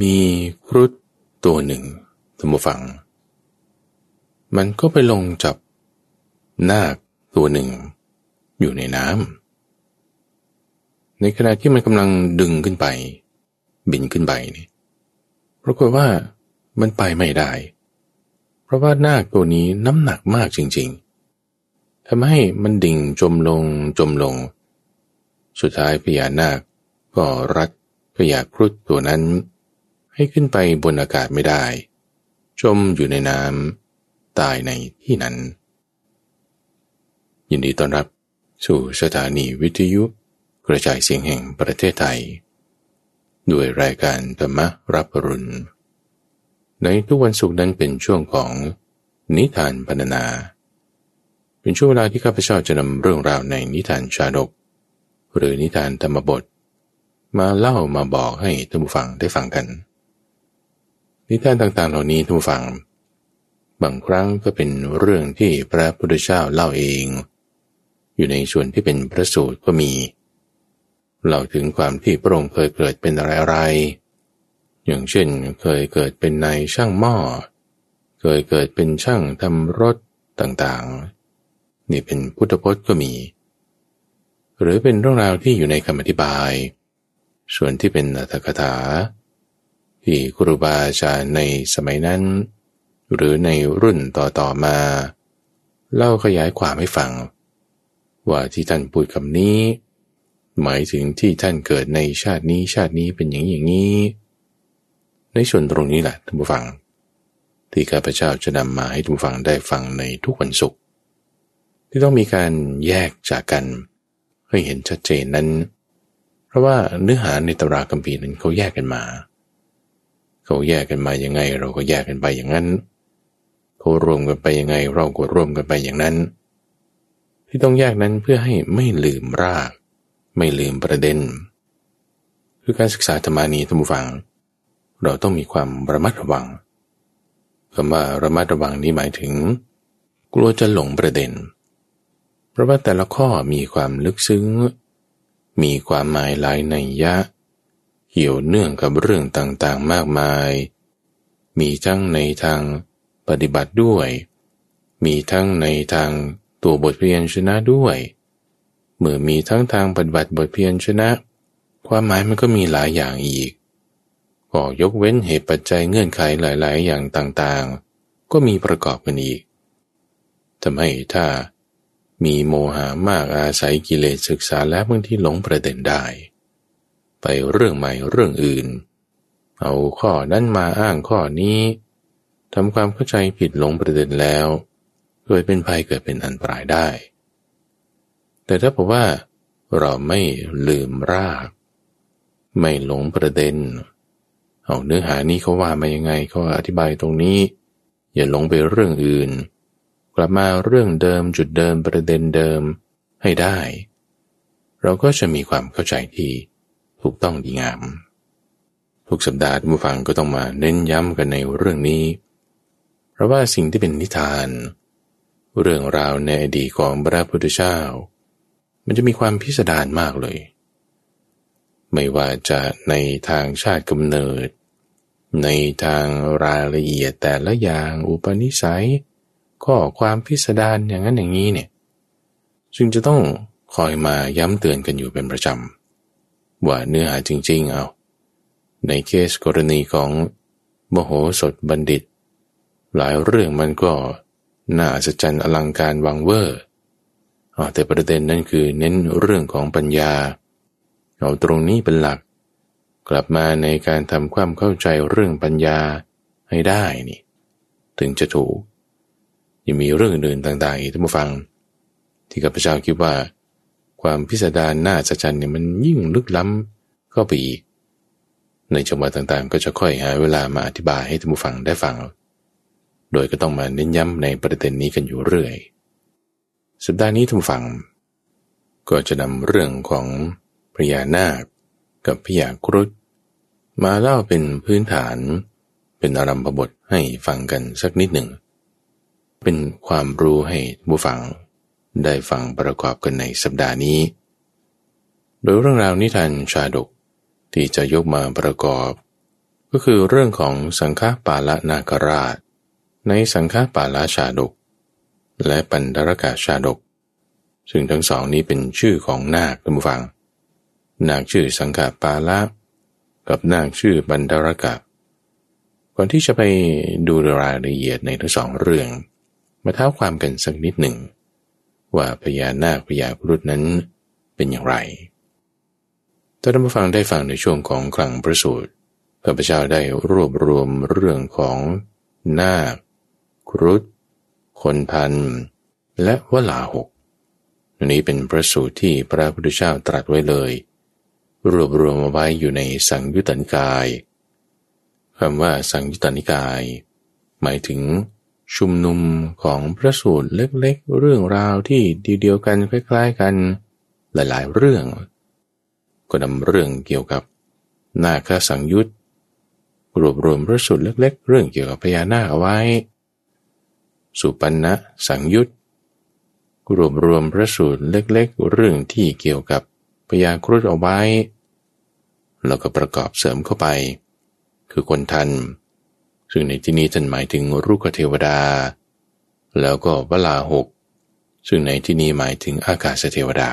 มีครุฑตัวหนึ่งท่านผู้ฟัง มันก็ไปลงจับนาคตัวหนึ่ง อยู่ในน้ำในขณะที่มันกำลังดึงขึ้นไป บินขึ้นไปนี่ปรากฏว่ามันไปไม่ได้ เพราะว่านาคตัวนี้น้ำหนักมากจริง ๆทำให้มันดิ่งจมลงจมลง สุดท้ายพญานาคก็รัดพญาครุฑตัวนั้น ให้ขึ้นไปบนอากาศไม่ได้ จมอยู่ในน้ำตายในที่นั้น ยินดีต้อนรับสู่สถานีวิทยุกระจายเสียงแห่งประเทศไทย ด้วยรายการธรรมรับรุณ ในทุกวันศุกร์นั้นเป็นช่วงของนิทานพรรณนา เป็นช่วงเวลาที่ข้าพเจ้าจะนำเรื่องราวในนิทานชาดก หรือนิทานธรรมบท มาเล่ามาบอกให้ท่านผู้ฟังได้ฟังกัน นิทานต่างๆ เหล่านี้ท่านผู้ฟัง บางครั้งก็เป็นเรื่องที่พระพุทธเจ้าเล่าเอง อยู่ในส่วนที่เป็นพระสูตรก็มีเล่าถึงความที่พระองค์เคยเกิดเป็นอะไรๆอย่างเช่นเคยเกิดเป็นนายช่างหม้อ เคยเกิดเป็นช่างทำรถต่างๆ นี่เป็นพุทธพจน์ก็มี หรือเป็นเรื่องราวที่อยู่ในคำอธิบาย ส่วนที่เป็นอัตถกถา ที่ครูบาอาจารย์ในสมัยนั้น หรือในรุ่นต่อๆมา เล่าขยายความให้ฟัง ว่าที่ท่านพูดคำนี้ หมายถึงที่ท่านเกิดในชาตินี้ชาตินี้เป็นอย่างอย่างนี้ ในส่วนตรงนี้แหละท่านผู้ฟัง ที่ข้าพเจ้าจะนำมาให้ทุกฟังได้ฟังในทุกวันศุกร์ที่ต้องมีการแยกจากกันให้เห็นชัดเจนนั้น เพราะว่าเนื้อหาในตำราคัมภีร์นั้นเขาแยกกันมา เขาแยกกันมาอยังไง เราก็แยกกันไปอย่างนั้น เขารวมกันไปยังไง เราก็รวมกันไปอย่างนั้น ที่ต้องแยกนั้นเพื่อให้ไม่ลืมราก ไม่ลืมประเด็น คือการศึกษาธรรมานีธรรมฟัง เราต้องมีความระมัดระวังคำว่าระมัดระวังนี้หมายถึง กลัวจะหลงประเด็น เพราะว่าแต่ละข้อมีความลึกซึ้ง มีความหมายหลายในยะเเกี่ยวเนื่องกับเรื่องต่างๆมากมาย มีทั้งในทางปฏิบัติด้วย มีทั้งในทางตัวบทเพียนชนะด้วย เมื่อมีทั้งทางปฏิบัติบทเพียนชนะ ความหมายมันก็มีหลายอย่างอีกก็ยกเว้นเหตุปัจจัยเงื่อนไขหลาย ๆ อย่างต่างๆ ก็มีประกอบกันอีกทำให้ถ้ามีโมหามากอาศัยกิเลสศึกษาแล้วบางที่หลงประเด็นได้ ไปเรื่องใหม่เรื่องอื่น เอาข้อนั้นมาอ้างข้อนี้ทำความเข้าใจผิดหลงประเด็นแล้วเกิดเป็นภัยเกิดเป็นอันตรายได้ แต่ถ้าบอกว่าเราไม่ลืมราก ไม่หลงประเด็น เอาเนื้อหานี้เขาว่ามายังไงเขาอธิบายตรงนี้ อย่าหลงไปเรื่องอื่น กลับมาเรื่องเดิมจุดเดิมประเด็นเดิมให้ได้ เราก็จะมีความเข้าใจที่ ถูกต้องดีงาม ทุกสัปดาห์ท่านผู้ฟังก็ต้องมาเน้นย้ำกันในเรื่องนี้ เพราะว่าสิ่งที่เป็นนิทาน เรื่องราวในอดีตของพระพุทธเจ้า มันจะมีความพิสดารมากเลย ไม่ว่าจะในทางชาติกำเนิด ในทางรายละเอียดแต่ละอย่างอุปนิสัยก็ความพิสดารอย่างนั้นอย่างนี้เนี่ยจึงจะต้องคอยมาย้ำเตือนกันอยู่เป็นประจำ ว่าเนื้อหาจริง ๆ เอา ในเคสกรณีของมโหสถบัณฑิต หลายเรื่องมันก็น่าอัศจรรย์อลังการวังเวอร์แต่ประเด็นนั้นคือเน้นเรื่องของปัญญา เอาตรงนี้เป็นหลัก กลับมาในการทำความเข้าใจเรื่องปัญญาให้ได้นี่ ถึงจะถูกยังมีเรื่องอื่นต่างๆอีกท่านผู้ฟัง ที่กับพระเจ้าคิดว่า ความพิสดารน่าอัจรรย์เนี่ยมันยิ่งลึกล้ำเข้าไปอีก ในจังหวะต่างๆ ก็จะค่อยหาเวลามาอธิบายให้ท่านผู้ฟังได้ฟัง โดยก็ต้องมาเน้นย้ำในประเด็นนี้กันอยู่เรื่อย สัปดาห์นี้ท่านฟัง ก็จะนำเรื่องของพญานาคกับพญาครุฑมาเล่าเป็นพื้นฐาน เป็นอารัมพบทให้ฟังกันสักนิดหนึ่ง เป็นความรู้ให้ผู้ฟัง ได้ฟังประกอบกันในสัปดาห์นี้ โดยเรื่องราวนิทานชาดกที่จะยกมาประกอบ ก็คือเรื่องของสังฆปาละนาคราช ในสังฆปาลาชาดก และปันดรกาชาดก ซึ่งทั้งสองนี้เป็นชื่อของนาคท่านผู้ฟัง นาคชื่อสังฆปาละกับนาคชื่อบันดรกะก่อนที่จะไปดูรายละเอียดในทั้งสองเรื่อง มาเท้าความกันสักนิดหนึ่ง ว่าพญานาคพญาครุฑนั้นเป็นอย่างไรถ้าท่านผู้ฟังได้ฟังในช่วงของคลังประสูตรพระพุทธเจ้าได้รวบรวมเรื่องของนาค ครุฑคนพัน และวลาหกนี้เป็นประสูตรที่พระพุทธเจ้าตรัสไว้เลย รวบรวมมาไว้อยู่ในสังยุตตนิกายคำว่าสังยุตตนิกาย หมายถึง ชุมนุมของพระสูตรเล็กๆ เรื่องราวที่เดียวกันคล้ายๆกันหลายๆเรื่อง ก็นำเรื่องเกี่ยวกับนาคสังยุตรวบรวมพระสูตรเล็ก ๆ เรื่องเกี่ยวกับพญานาคเอาไว้ สุปันนะสังยุตรวบรวมพระสูตรเล็ก ๆ เรื่องที่เกี่ยวกับพญาครุฑเอาไว้ แล้วก็ประกอบเสริมเข้าไป คือคนทัน ซึ่งในที่นี้ท่านหมายถึงรุกเทวดา แล้วก็เวลาหก ซึ่งในที่นี้หมายถึงอากาศเทวดา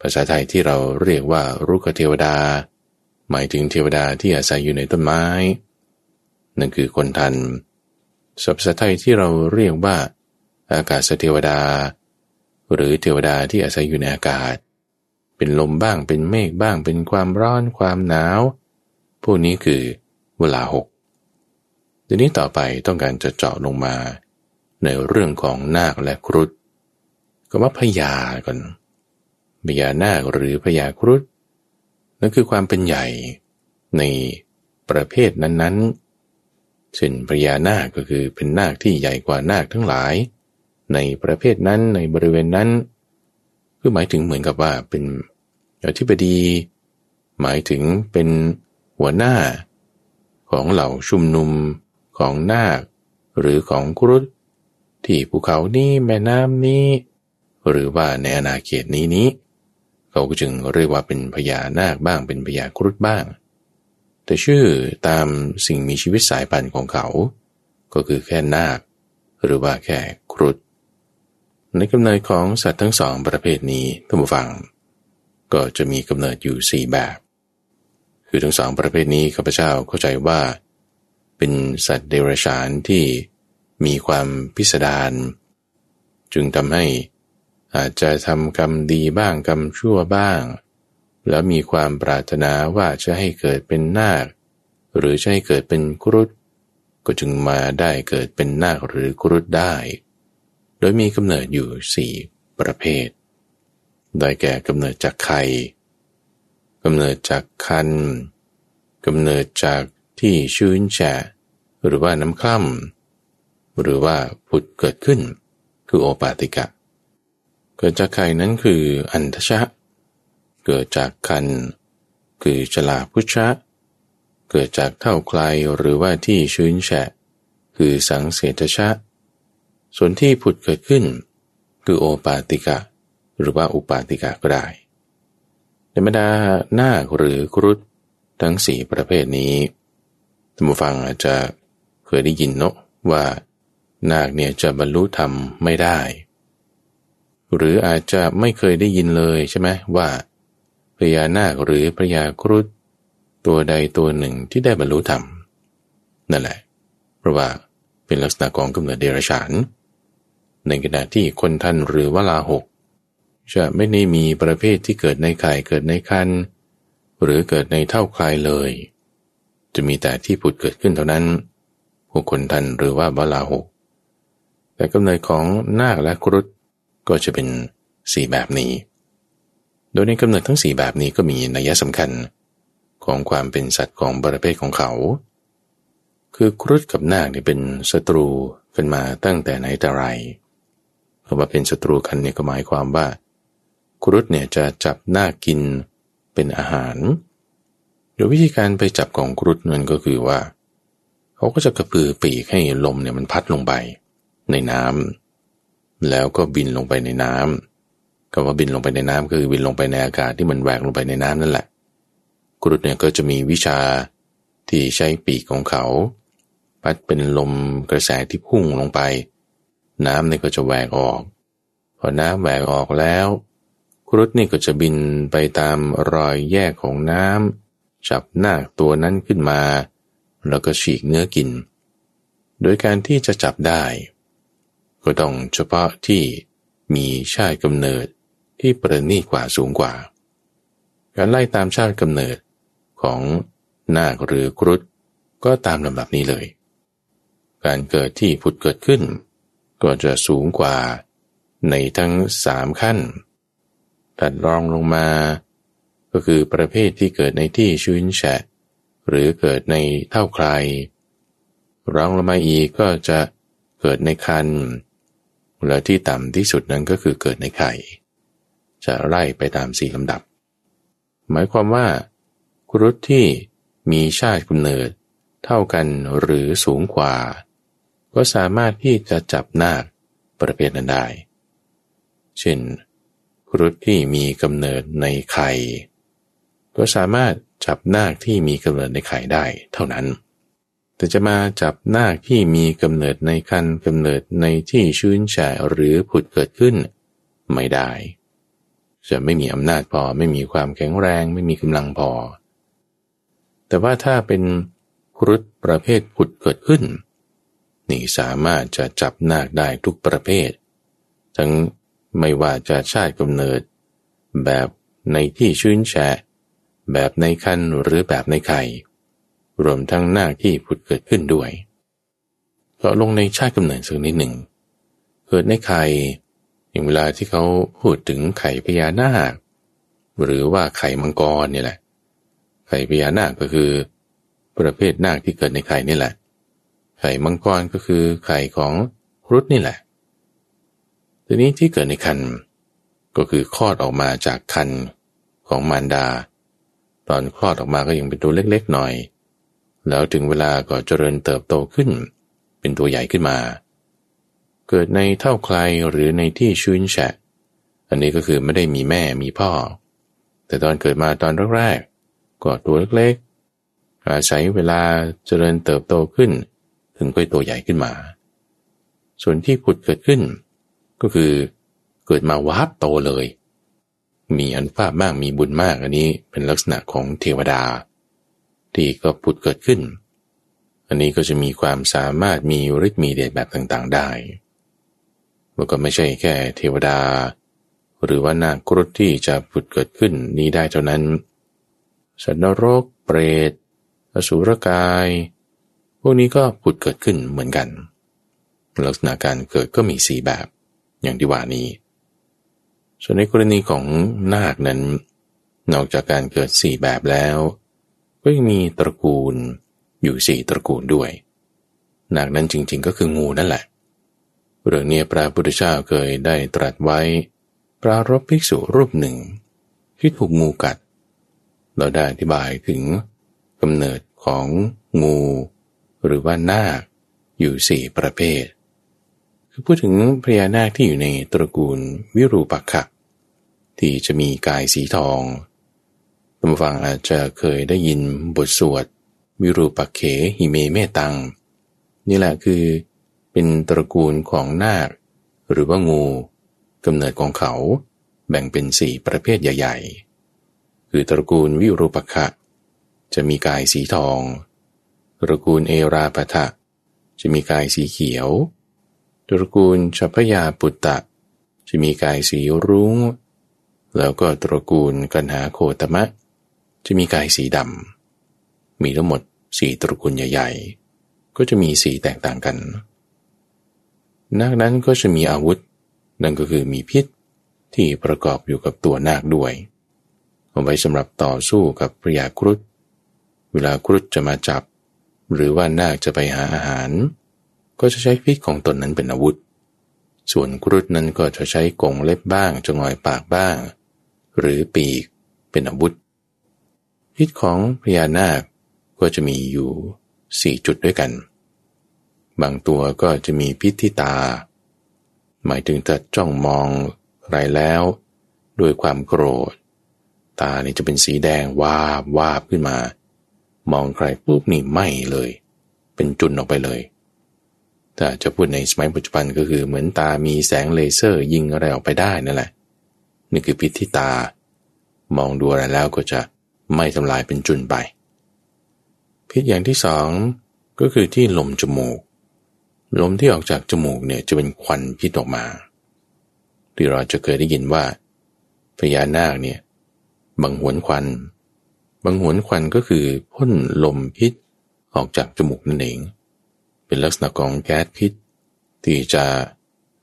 ภาษาไทยที่เราเรียกว่ารุกเทวดา หมายถึงเทวดาที่อาศัยอยู่ในต้นไม้ นั่นคือคนทันศัพท์ไทยที่เราเรียกว่า อากาศเทวดา หรือเทวดาที่อาศัยอยู่ในอากาศ เป็นลมบ้างเป็นเมฆบ้าง เป็นความร้อนความหนาว พวกนี้คือเวลาหก ทีนี้ต่อไปต้องการจะเจาะลงมา ในเรื่องของนาคและครุฑก็ว่าพยาก่อนพญานาคหรือพญาครุฑนั่นคือความเป็นใหญ่ในประเภทนั้นๆเช่นพญานาคก็คือเป็นนาคที่ใหญ่กว่านาคทั้งหลาย ในประเภทนั้นในบริเวณนั้น คือหมายถึงเหมือนกับว่าเป็นอธิบดี หมายถึงเป็นหัวหน้าของเหล่าชุมนุม ของนาค หรือของครุฑที่ภูเขานี้แม่น้ำนี้ หรือว่าในอาณาเขตนี้นี้ เขาก็จึงเรียกว่าเป็นพญานาคบ้างเป็นพญาครุฑบ้าง แต่ชื่อตามสิ่งมีชีวิตสายพันธุ์ของเขา ก็คือแค่นาค หรือว่าแค่ครุฑในกำเนิดของสัตว์ทั้งสองประเภทนี้ท่านผู้ฟัง ก็จะมีกำเนิดอยู่สี่แบบ คือทั้งสองประเภทนี้ข้าพเจ้าเข้าใจว่า เป็นสัตว์เดรัจฉานที่มีความพิสดารจึงทำให้อาจจะทำกรรมดีบ้างกรรมชั่วบ้าง แล้วมีความปรารถนาว่าจะให้เกิดเป็นนาค หรือจะให้เกิดเป็นกรุฑก็จึงมาได้เกิดเป็นนาคหรือกรุฑได้ โดยมีกำเนิดอยู่สี่ประเภทได้แก่กำเนิดจากไข่กำเนิดจากคันกำเนิดจาก ที่ชื้นแฉะหรือว่าน้ำคล่ำหรือว่าผุดเกิดขึ้น คือโอปาติกะ เกิดจากไข่นั้นคืออันทชะ เกิดจากคัน คือฉลาพุชะ เกิดจากเท่าไคลหรือว่าที่ชื้นแฉะ คือสังเสตชะ ส่วนที่ผุดเกิดขึ้น คือโอปาติกะ หรือว่าอุปาติกะก็ได้ในบรรดาหน้าหรือกรุฑทั้งสี่ประเภทนี้ ท่านผู้ฟังอาจจะเคยได้ยินเนาะว่านาคเนี่ยจะบรรลุธรรมไม่ได้ หรืออาจจะไม่เคยได้ยินเลยใช่ไหมว่าพญานาคหรือพญาครุฑตัวใดตัวหนึ่งที่ได้บรรลุธรรมนั่นแหละ เพราะว่าเป็นลักษณะของกำเนิดเดรัจฉาน ในขณะที่คนท่านหรือวลาหก จะไม่ได้มีประเภทที่เกิดในไข่เกิดในคันหรือเกิดในเท่าคลายเลย จะมีแต่ที่ผุดเกิดขึ้นเท่านั้นพวกคนทันหรือว่าบาลาหก แต่กำเนิดของนาคและครุฑก็จะเป็นสี่แบบนี้ โดยในกำเนิดทั้งสี่แบบนี้ก็มีนัยสำคัญของความเป็นสัตว์ของบริเภทของเขา คือครุฑกับนาคเนี่ยเป็นศัตรูกันมาตั้งแต่ไหนแต่ไรเพราะว่าเป็นศัตรูกันเนี่ยก็หมายความว่า ครุฑเนี่ยจะจับนาคกินเป็นอาหาร โดยวิธีการไปจับของครุฑนั้นก็คือว่า เขาก็จะกระพือปีกให้ลมเนี่ยมันพัดลงไป ในน้ำแล้วก็บินลงไปในน้ำคำว่าบินลงไปในน้ำคือบินลงไปในอากาศที่มันแหวกลงไปในน้ำนั่นแหละกรุฑเนี่ยก็จะมีวิชาที่ใช้ปีกของเขา พัดเป็นลมกระแสที่พุ่งลงไป น้ำนี่ก็จะแหวกออก พอน้ำแหวกออกแล้วครุฑนี่ก็จะบินไปตามรอยแยกของน้ำ จับหน้าตัวนั้นขึ้นมา แล้วก็ฉีกเนื้อกิน โดยการที่จะจับได้ ก็ต้องเฉพาะที่มีชาติกำเนิดที่ประณีตกว่าสูงกว่า การไล่ตามชาติกำเนิดของนาคหรือกรุฑก็ตามลำดับนี้เลย การเกิดที่ผุดเกิดขึ้น ก็จะสูงกว่าในทั้งสามขั้น ตัดรองลงมา ก็คือประเภทที่เกิดในที่ชื้นแฉะ หรือเกิดในเท่าใครรองลงมาอีกก็จะเกิดในคันและที่ต่ำที่สุดนั้นก็คือเกิดในไข่ จะไล่ไปตามสี่ลำดับ หมายความว่า ครุฑที่มีชาติกำเนิดเท่ากันหรือสูงกว่า ก็สามารถที่จะจับนาคประเภทนั้นได้ เช่น ครุฑที่มีกำเนิดในไข่ ก็สามารถจับนาคที่มีกำเนิดในไข่ได้เท่านั้น แต่จะมาจับนาคที่มีกำเนิดในคันกำเนิดในที่ชื้นแฉะหรือผุดเกิดขึ้น ไม่ได้ จะไม่มีอำนาจพอไม่มีความแข็งแรง ไม่มีกำลังพอ แต่ว่าถ้าเป็นครุฑประเภทผุดเกิดขึ้น นี่สามารถจะจับนาคได้ทุกประเภท ทั้งไม่ว่าจะชาติกำเนิด แบบในที่ชื้นแฉะ แบบในคันหรือแบบในไข่ รวมทั้งหน้าที่ผุดเกิดขึ้นด้วยก็ลงในชาติกำเนิดสักนิดหนึ่ง เกิดในไข่อย่างเวลาที่เขาพูดถึงไข่พญานาค หรือว่าไข่มังกรเนี่ยแหละ ไข่พญานาคก็คือ ประเภทนาคที่เกิดในไข่นี่แหละ ไข่มังกรก็คือไข่ของครุฑนี่แหละทีนี้ที่เกิดในคันก็คือคลอดออกมาจากคันของมารดา ตอนคลอดออกมาก็ยังเป็นตัวเล็กๆหน่อย แล้วถึงเวลาก็เจริญเติบโตขึ้น เป็นตัวใหญ่ขึ้นมา เกิดในเท่าใครหรือในที่ชื้นแฉะ อันนี้ก็คือไม่ได้มีแม่มีพ่อ แต่ตอนเกิดมาตอนแรกๆก็ตัวเล็กๆ อาศัยเวลาเจริญเติบโตขึ้น ถึงค่อยตัวใหญ่ขึ้นมา ส่วนที่ผุดเกิดขึ้น ก็คือเกิดมาวาบโตเลย มีอันภาพมากมีบุญมากอันนี้เป็นลักษณะของเทวดา ที่ก็ผุดเกิดขึ้น อันนี้ก็จะมีความสามารถมีฤทธิ์มีเดชแบบต่างๆได้มันก็ไม่ใช่แค่เทวดา หรือว่านาครุฑที่จะผุดเกิดขึ้นนี้ได้เท่านั้น สัตว์นรก เปรต อสุรกาย พวกนี้ก็ผุดเกิดขึ้นเหมือนกัน ลักษณะการเกิดก็มีสีแบบ อย่างที่ว่านี้ ส่วนในกรณีของนาคนั้น นอกจากการเกิดสี่แบบแล้ว ก็ยังมีตระกูลอยู่สี่ตระกูลด้วย นาคนั้นจริง ๆ ก็คืองูนั่นแหละ เรื่องนี้พระพุทธเจ้าเคยได้ตรัสไว้ ปรารบภิกษุรูปหนึ่ง ที่ถูกงูกัด เราได้อธิบายถึงกำเนิดของงู หรือว่านาคอยู่สี่ประเภทคือพูดถึงพญานาคที่อยู่ในตระกูลวิรูปักขะ ที่จะมีกายสีทองท่านฟังอาจจะเคยได้ยินบทสวดวิรูปักเขหิเมเมตัง นี่แหละคือเป็นตระกูลของนาค หรือว่างูกำเนิดของเขาแบ่งเป็นสี่ประเภทใหญ่ ๆ คือตระกูลวิรูปคะจะมีกายสีทอง ตระกูลเอราปะทะ จะมีกายสีเขียว ตระกูลชัพยาปุตตะ จะมีกายสีรุง้ง แล้วก็ตระกูลกันหาโคตมะ จะมีกายสีดำ มีทั้งหมดสี่ตระกูลใหญ่ ๆ ก็จะมีสีแตกต่างกัน นาคนั้นก็จะมีอาวุธ นั่นก็คือมีพิษที่ประกอบอยู่กับตัวนาคด้วย เอาไว้สำหรับต่อสู้กับพระยาครุฑ เวลาครุฑจะมาจับ หรือว่านาคจะไปหาอาหาร ก็จะใช้พิษของตนนั้นเป็นอาวุธส่วนครุฑนั้นก็จะใช้กงเล็บบ้างจงอยปากบ้าง หรือปีกเป็นอาวุธ พิษของพญานาคก็จะมีอยู่สี่จุดด้วยกัน บางตัวก็จะมีพิษที่ตา หมายถึงถ้าจ้องมองใครแล้วด้วยความโกรธ ตานี่จะเป็นสีแดงวาบวาบขึ้นมา มองใครปุ๊บนี่ไหม่เลย เป็นจุนออกไปเลยถ้าจะพูดในสมัยปัจจุบันก็คือเหมือนตามีแสงเลเซอร์ยิงอะไรออกไปได้นั่นแหละ นี่คือพิษที่ตา มองดูอะไรแล้วก็จะไม่ทำลายเป็นจุนไป พิษอย่างที่สองก็คือที่ลมจมูก ลมที่ออกจากจมูกเนี่ยจะเป็นควันพิษออกมา ที่เราจะเคยได้ยินว่าพญานาคเนี่ยบังหวนควัน บังหวนควันก็คือพ่นลมพิษออกจากจมูกนั่นเอง เป็นลักษณะของแก๊สพิษ ที่จะ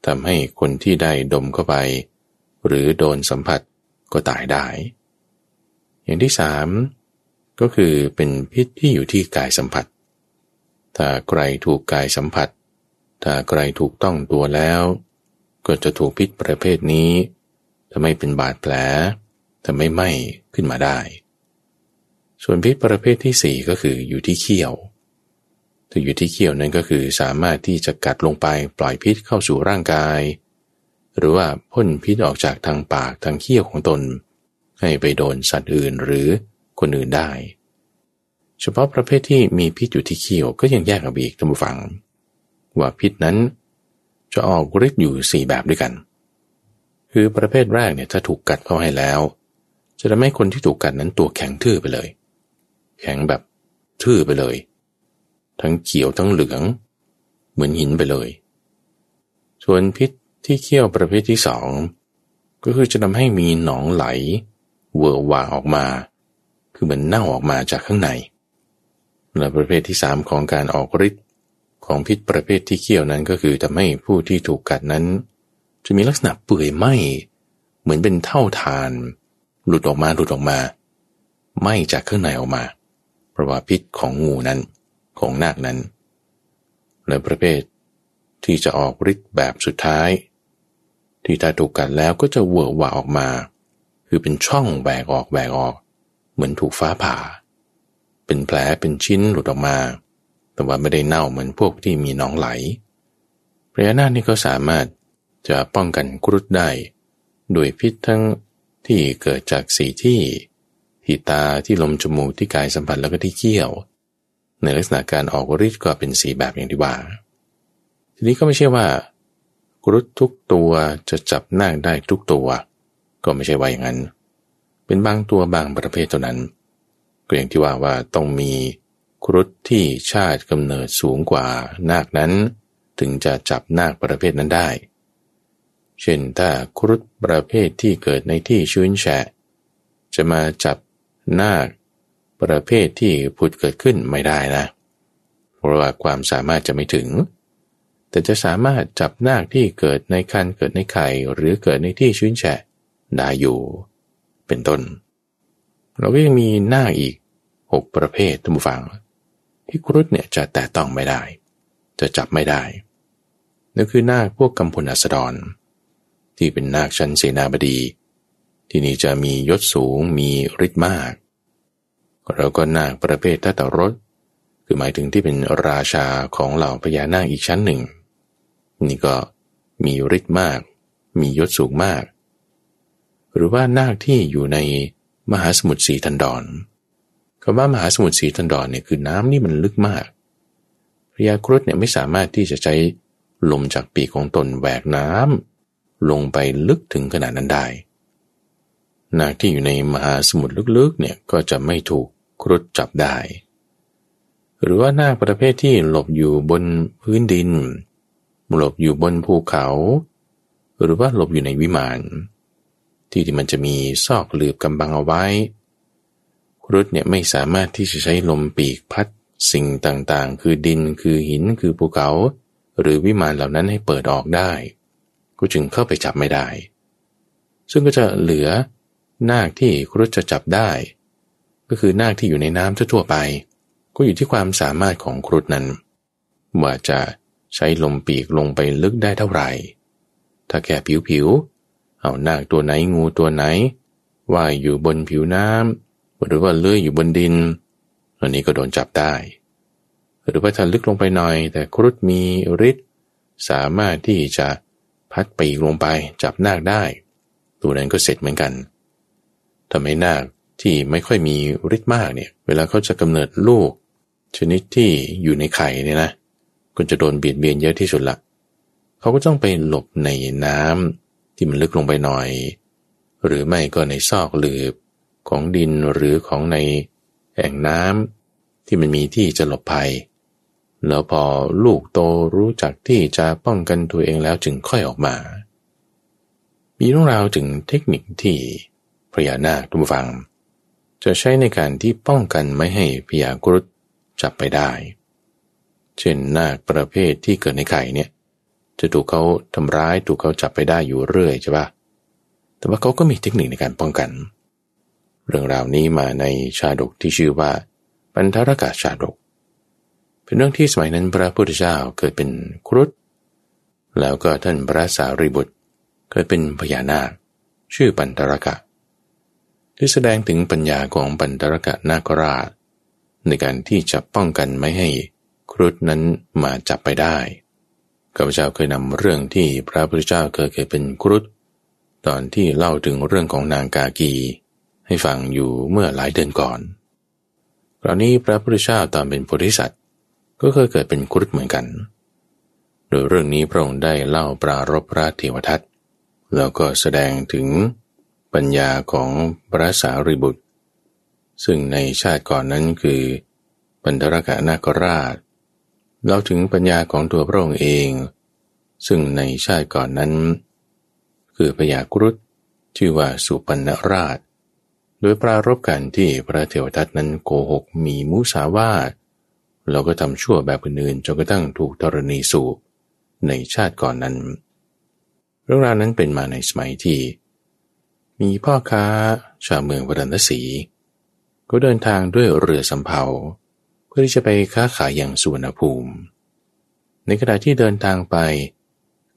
ทำให้คนที่ได้ดมเข้าไป หรือโดนสัมผัสก็ตายได้ อย่างที่สามก็คือเป็นพิษที่อยู่ที่กายสัมผัส ถ้าใครถูกกายสัมผัส ถ้าใครถูกต้องตัวแล้ว ก็จะถูกพิษประเภทนี้ทำให้เป็นบาดแผลทำให้ไหม้ขึ้นมาได้ ส่วนพิษประเภทที่สี่ก็คืออยู่ที่เขี้ยวถ้าอยู่ที่เขี้ยวนั้นก็คือสามารถที่จะกัดลงไปปล่อยพิษเข้าสู่ร่างกาย หรือว่าพ่นพิษออกจากทางปากทางเขี้ยวของตน ให้ไปโดนสัตว์อื่นหรือคนอื่นได้ เฉพาะประเภทที่มีพิษอยู่ที่เขี้ยวก็ยังแยกออกอีกท่านผู้ฟัง ว่าพิษนั้น จะออกฤทธิ์อยู่สี่แบบด้วยกัน คือประเภทแรกเนี่ยถ้าถูกกัดเข้าให้แล้ว จะทำให้คนที่ถูกกัดนั้นตัวแข็งทื่อไปเลย แข็งแบบทื่อไปเลย ทั้งเขียวทั้งเหลือง เหมือนหินไปเลย ส่วนพิษ ที่เขี้ยวประเภทที่สองก็คือจะทำให้มีหนองไหล เวอร์วาออกมา คือเหมือนเน่าออกมาจากข้างในและประเภทที่สามของการออกฤทธิ์ของพิษประเภทที่เขี้ยวนั้นก็คือทำให้ผู้ที่ถูกกัดนั้น จะมีลักษณะเปื่อยไหมเหมือนเป็นเท่าทาน หลุดออกมาหลุดออกมาไหมจากข้างในออกมา เพราะว่าพิษของงูนั้นของนาคนั้นและประเภทที่จะออกฤทธิ์แบบสุดท้าย ที่ถ้าถูกกัดแล้วก็จะเวอร์วาออกมา คือเป็นช่องแหวกออกแหวกออก เหมือนถูกฟ้าผ่า เป็นแผลเป็นชิ้นหลุดออกมา แต่ว่าไม่ได้เน่าเหมือนพวกที่มีน้องไหลพระยานาคนี่ก็สามารถจะป้องกันกรุดได้ด้วยพิษทั้งที่เกิดจากสีที่ที่ตาที่ลมจมูกที่กายสัมผัสแล้วก็ที่เขี้ยว ในลักษณะการออกฤทธิ์ก็เป็นสีแบบอย่างที่ว่า ทีนี้ก็ไม่ใช่ว่า รุดทุกตัวจะจับนาคได้ทุกตัว ก็ไม่ใช่ว่าอย่างนั้น เป็นบางตัวบางประเภทเท่านั้น ก็อย่างที่ว่าว่าต้องมีครุฑที่ชาติกำเนิดสูงกว่านาคนั้น ถึงจะจับนาคประเภทนั้นได้ เช่นถ้าครุฑประเภทที่เกิดในที่ชื้นแฉะ จะมาจับนาคประเภทที่ผุดเกิดขึ้นไม่ได้นะ เพราะว่าความสามารถจะไม่ถึง แต่จะสามารถจับนาคที่เกิดในคันเกิดในไข่หรือเกิดในที่ชื้นแฉะได้อยู่ เป็นต้น เราก็ยังมีนาคอีกหกประเภททุกฝัง ที่ครุฑเนี่ยจะแตะต้องไม่ได้ จะจับไม่ได้นั่นคือนาคพวกกำพลอัสดร ที่เป็นนาคชั้นเสนาบดี ที่นี่จะมียศสูงมีฤทธิ์มากเราก็นาคประเภททัตรสคือหมายถึงที่เป็นราชาของเหล่าพญานาคอีกชั้นหนึ่ง นี่ก็มีฤทธิ์มาก มียศสูงมาก หรือว่านาคที่อยู่ในมหาสมุทรสีทันดอนคำว่ามหาสมุทรสีทันดอนเนี่ยคือน้ำนี่มันลึกมากพญาครุฑเนี่ยไม่สามารถที่จะใช้ลมจากปีกของตนแหวกน้ำลงไปลึกถึงขนาดนั้นได้ นาคที่อยู่ในมหาสมุทรลึกๆเนี่ยก็จะไม่ถูกครุฑจับได้ หรือว่านาคประเภทที่หลบอยู่บนพื้นดิน หลบอยู่บนภูเขา หรือว่าหลบอยู่ในวิมาน ที่ที่มันจะมีซอกหลืบกำบังเอาไว้ครุฑเนี่ยไม่สามารถที่จะใช้ลมปีกพัดสิ่งต่างๆ คือดินคือหินคือภูเขา หรือวิมานเหล่านั้นให้เปิดออกได้ ก็จึงเข้าไปจับไม่ได้ ซึ่งก็จะเหลือนาคที่ครุฑจะจับได้ ก็คือนาคที่อยู่ในน้ำทั่วไป ก็อยู่ที่ความสามารถของครุฑนั้น ว่าจะ ใช้ลมปีกลงไปลึกได้เท่าไหร่ ถ้าแค่ผิวๆเอานาคตัวไหนงูตัวไหน ว่ายอยู่บนผิวน้ำหรือว่าเลื่อยอยู่บนดิน อันนี้ก็โดนจับได้ หรือว่าถ้าลึกลงไปหน่อย แต่ครุฑมีฤทธิ์สามารถที่จะพัดปีกลงไปจับนาคได้ ตัวนั้นก็เสร็จเหมือนกันทำให้นาคที่ไม่ค่อยมีฤทธิ์มากเนี่ย เวลาเขาจะกำเนิดลูก ชนิดที่อยู่ในไข่เนี่ยนะ ก็จะโดนเบียดเบียนเยอะที่สุดละเขาก็ต้องไปหลบในน้ำที่มันลึกลงไปหน่อย หรือไม่ก็ในซอกหลืบของดินหรือของในแอ่งน้ำที่มันมีที่จะหลบภัย แล้วพอลูกโตรู้จักที่จะป้องกันตัวเองแล้วจึงค่อยออกมา มีเรื่องราวถึงเทคนิคที่พญานาคทุกฝัง จะใช้ในการที่ป้องกันไม่ให้พญากรุฑจับไปได้ เช่นนาคประเภทที่เกิดในไข่เนี่ย จะถูกเขาทำร้ายถูกเขาจับไปได้อยู่เรื่อยใช่ปะแต่ว่าเขาก็มีเทคนิคในการป้องกัน เรื่องราวนี้มาในชาดกที่ชื่อว่าปันธรกาชาดก เป็นเรื่องที่สมัยนั้นพระพุทธเจ้าเกิดเป็นครุฑแล้วก็ท่านพระสารีบุตรเกิดเป็นพญานาค ชื่อปันธรกะ ที่แสดงถึงปัญญาของปันธรกะนาคราชในการที่จะป้องกันไม่ให้ ครุฑนั้นมาจับไปได้ข้าพเจ้าเคยนำเรื่องที่พระพุทธเจ้าเคยเคยเป็นครุฑตอนที่เล่าถึงเรื่องของนางกากี ให้ฟังอยู่เมื่อหลายเดือนก่อนคราวนี้พระพุทธเจ้าตอนเป็นโพธิสัตว์ก็เคยเกิดเป็นครุฑเหมือนกัน โดยเรื่องนี้พระองค์ได้เล่าปรารบพระเทวทัตแล้วก็แสดงถึงปัญญาของพระสารีบุตร ซึ่งในชาติก่อนนั้นคือปันธรกะนาคราช เราถึงปัญญาของตัวพระองค์เอง ซึ่งในชาติก่อนนั้น คือพยากรุฑชื่อว่าสุปันนราช โดยปรารบกันที่พระเทวทัตนั้นโกหกมีมุสาวาทเราก็ทำชั่วแบบอื่นจนกระทั่งถูกธรณีสูบในชาติก่อนนั้น เรื่องราวนั้นเป็นมาในสมัยที่ มีพ่อค้าชาวเมืองวรันสี ก็เดินทางด้วยเรือสำเภา พื่อที่จะไปค้าขายอย่างสุวรรณภูมิ ในขณะที่เดินทางไป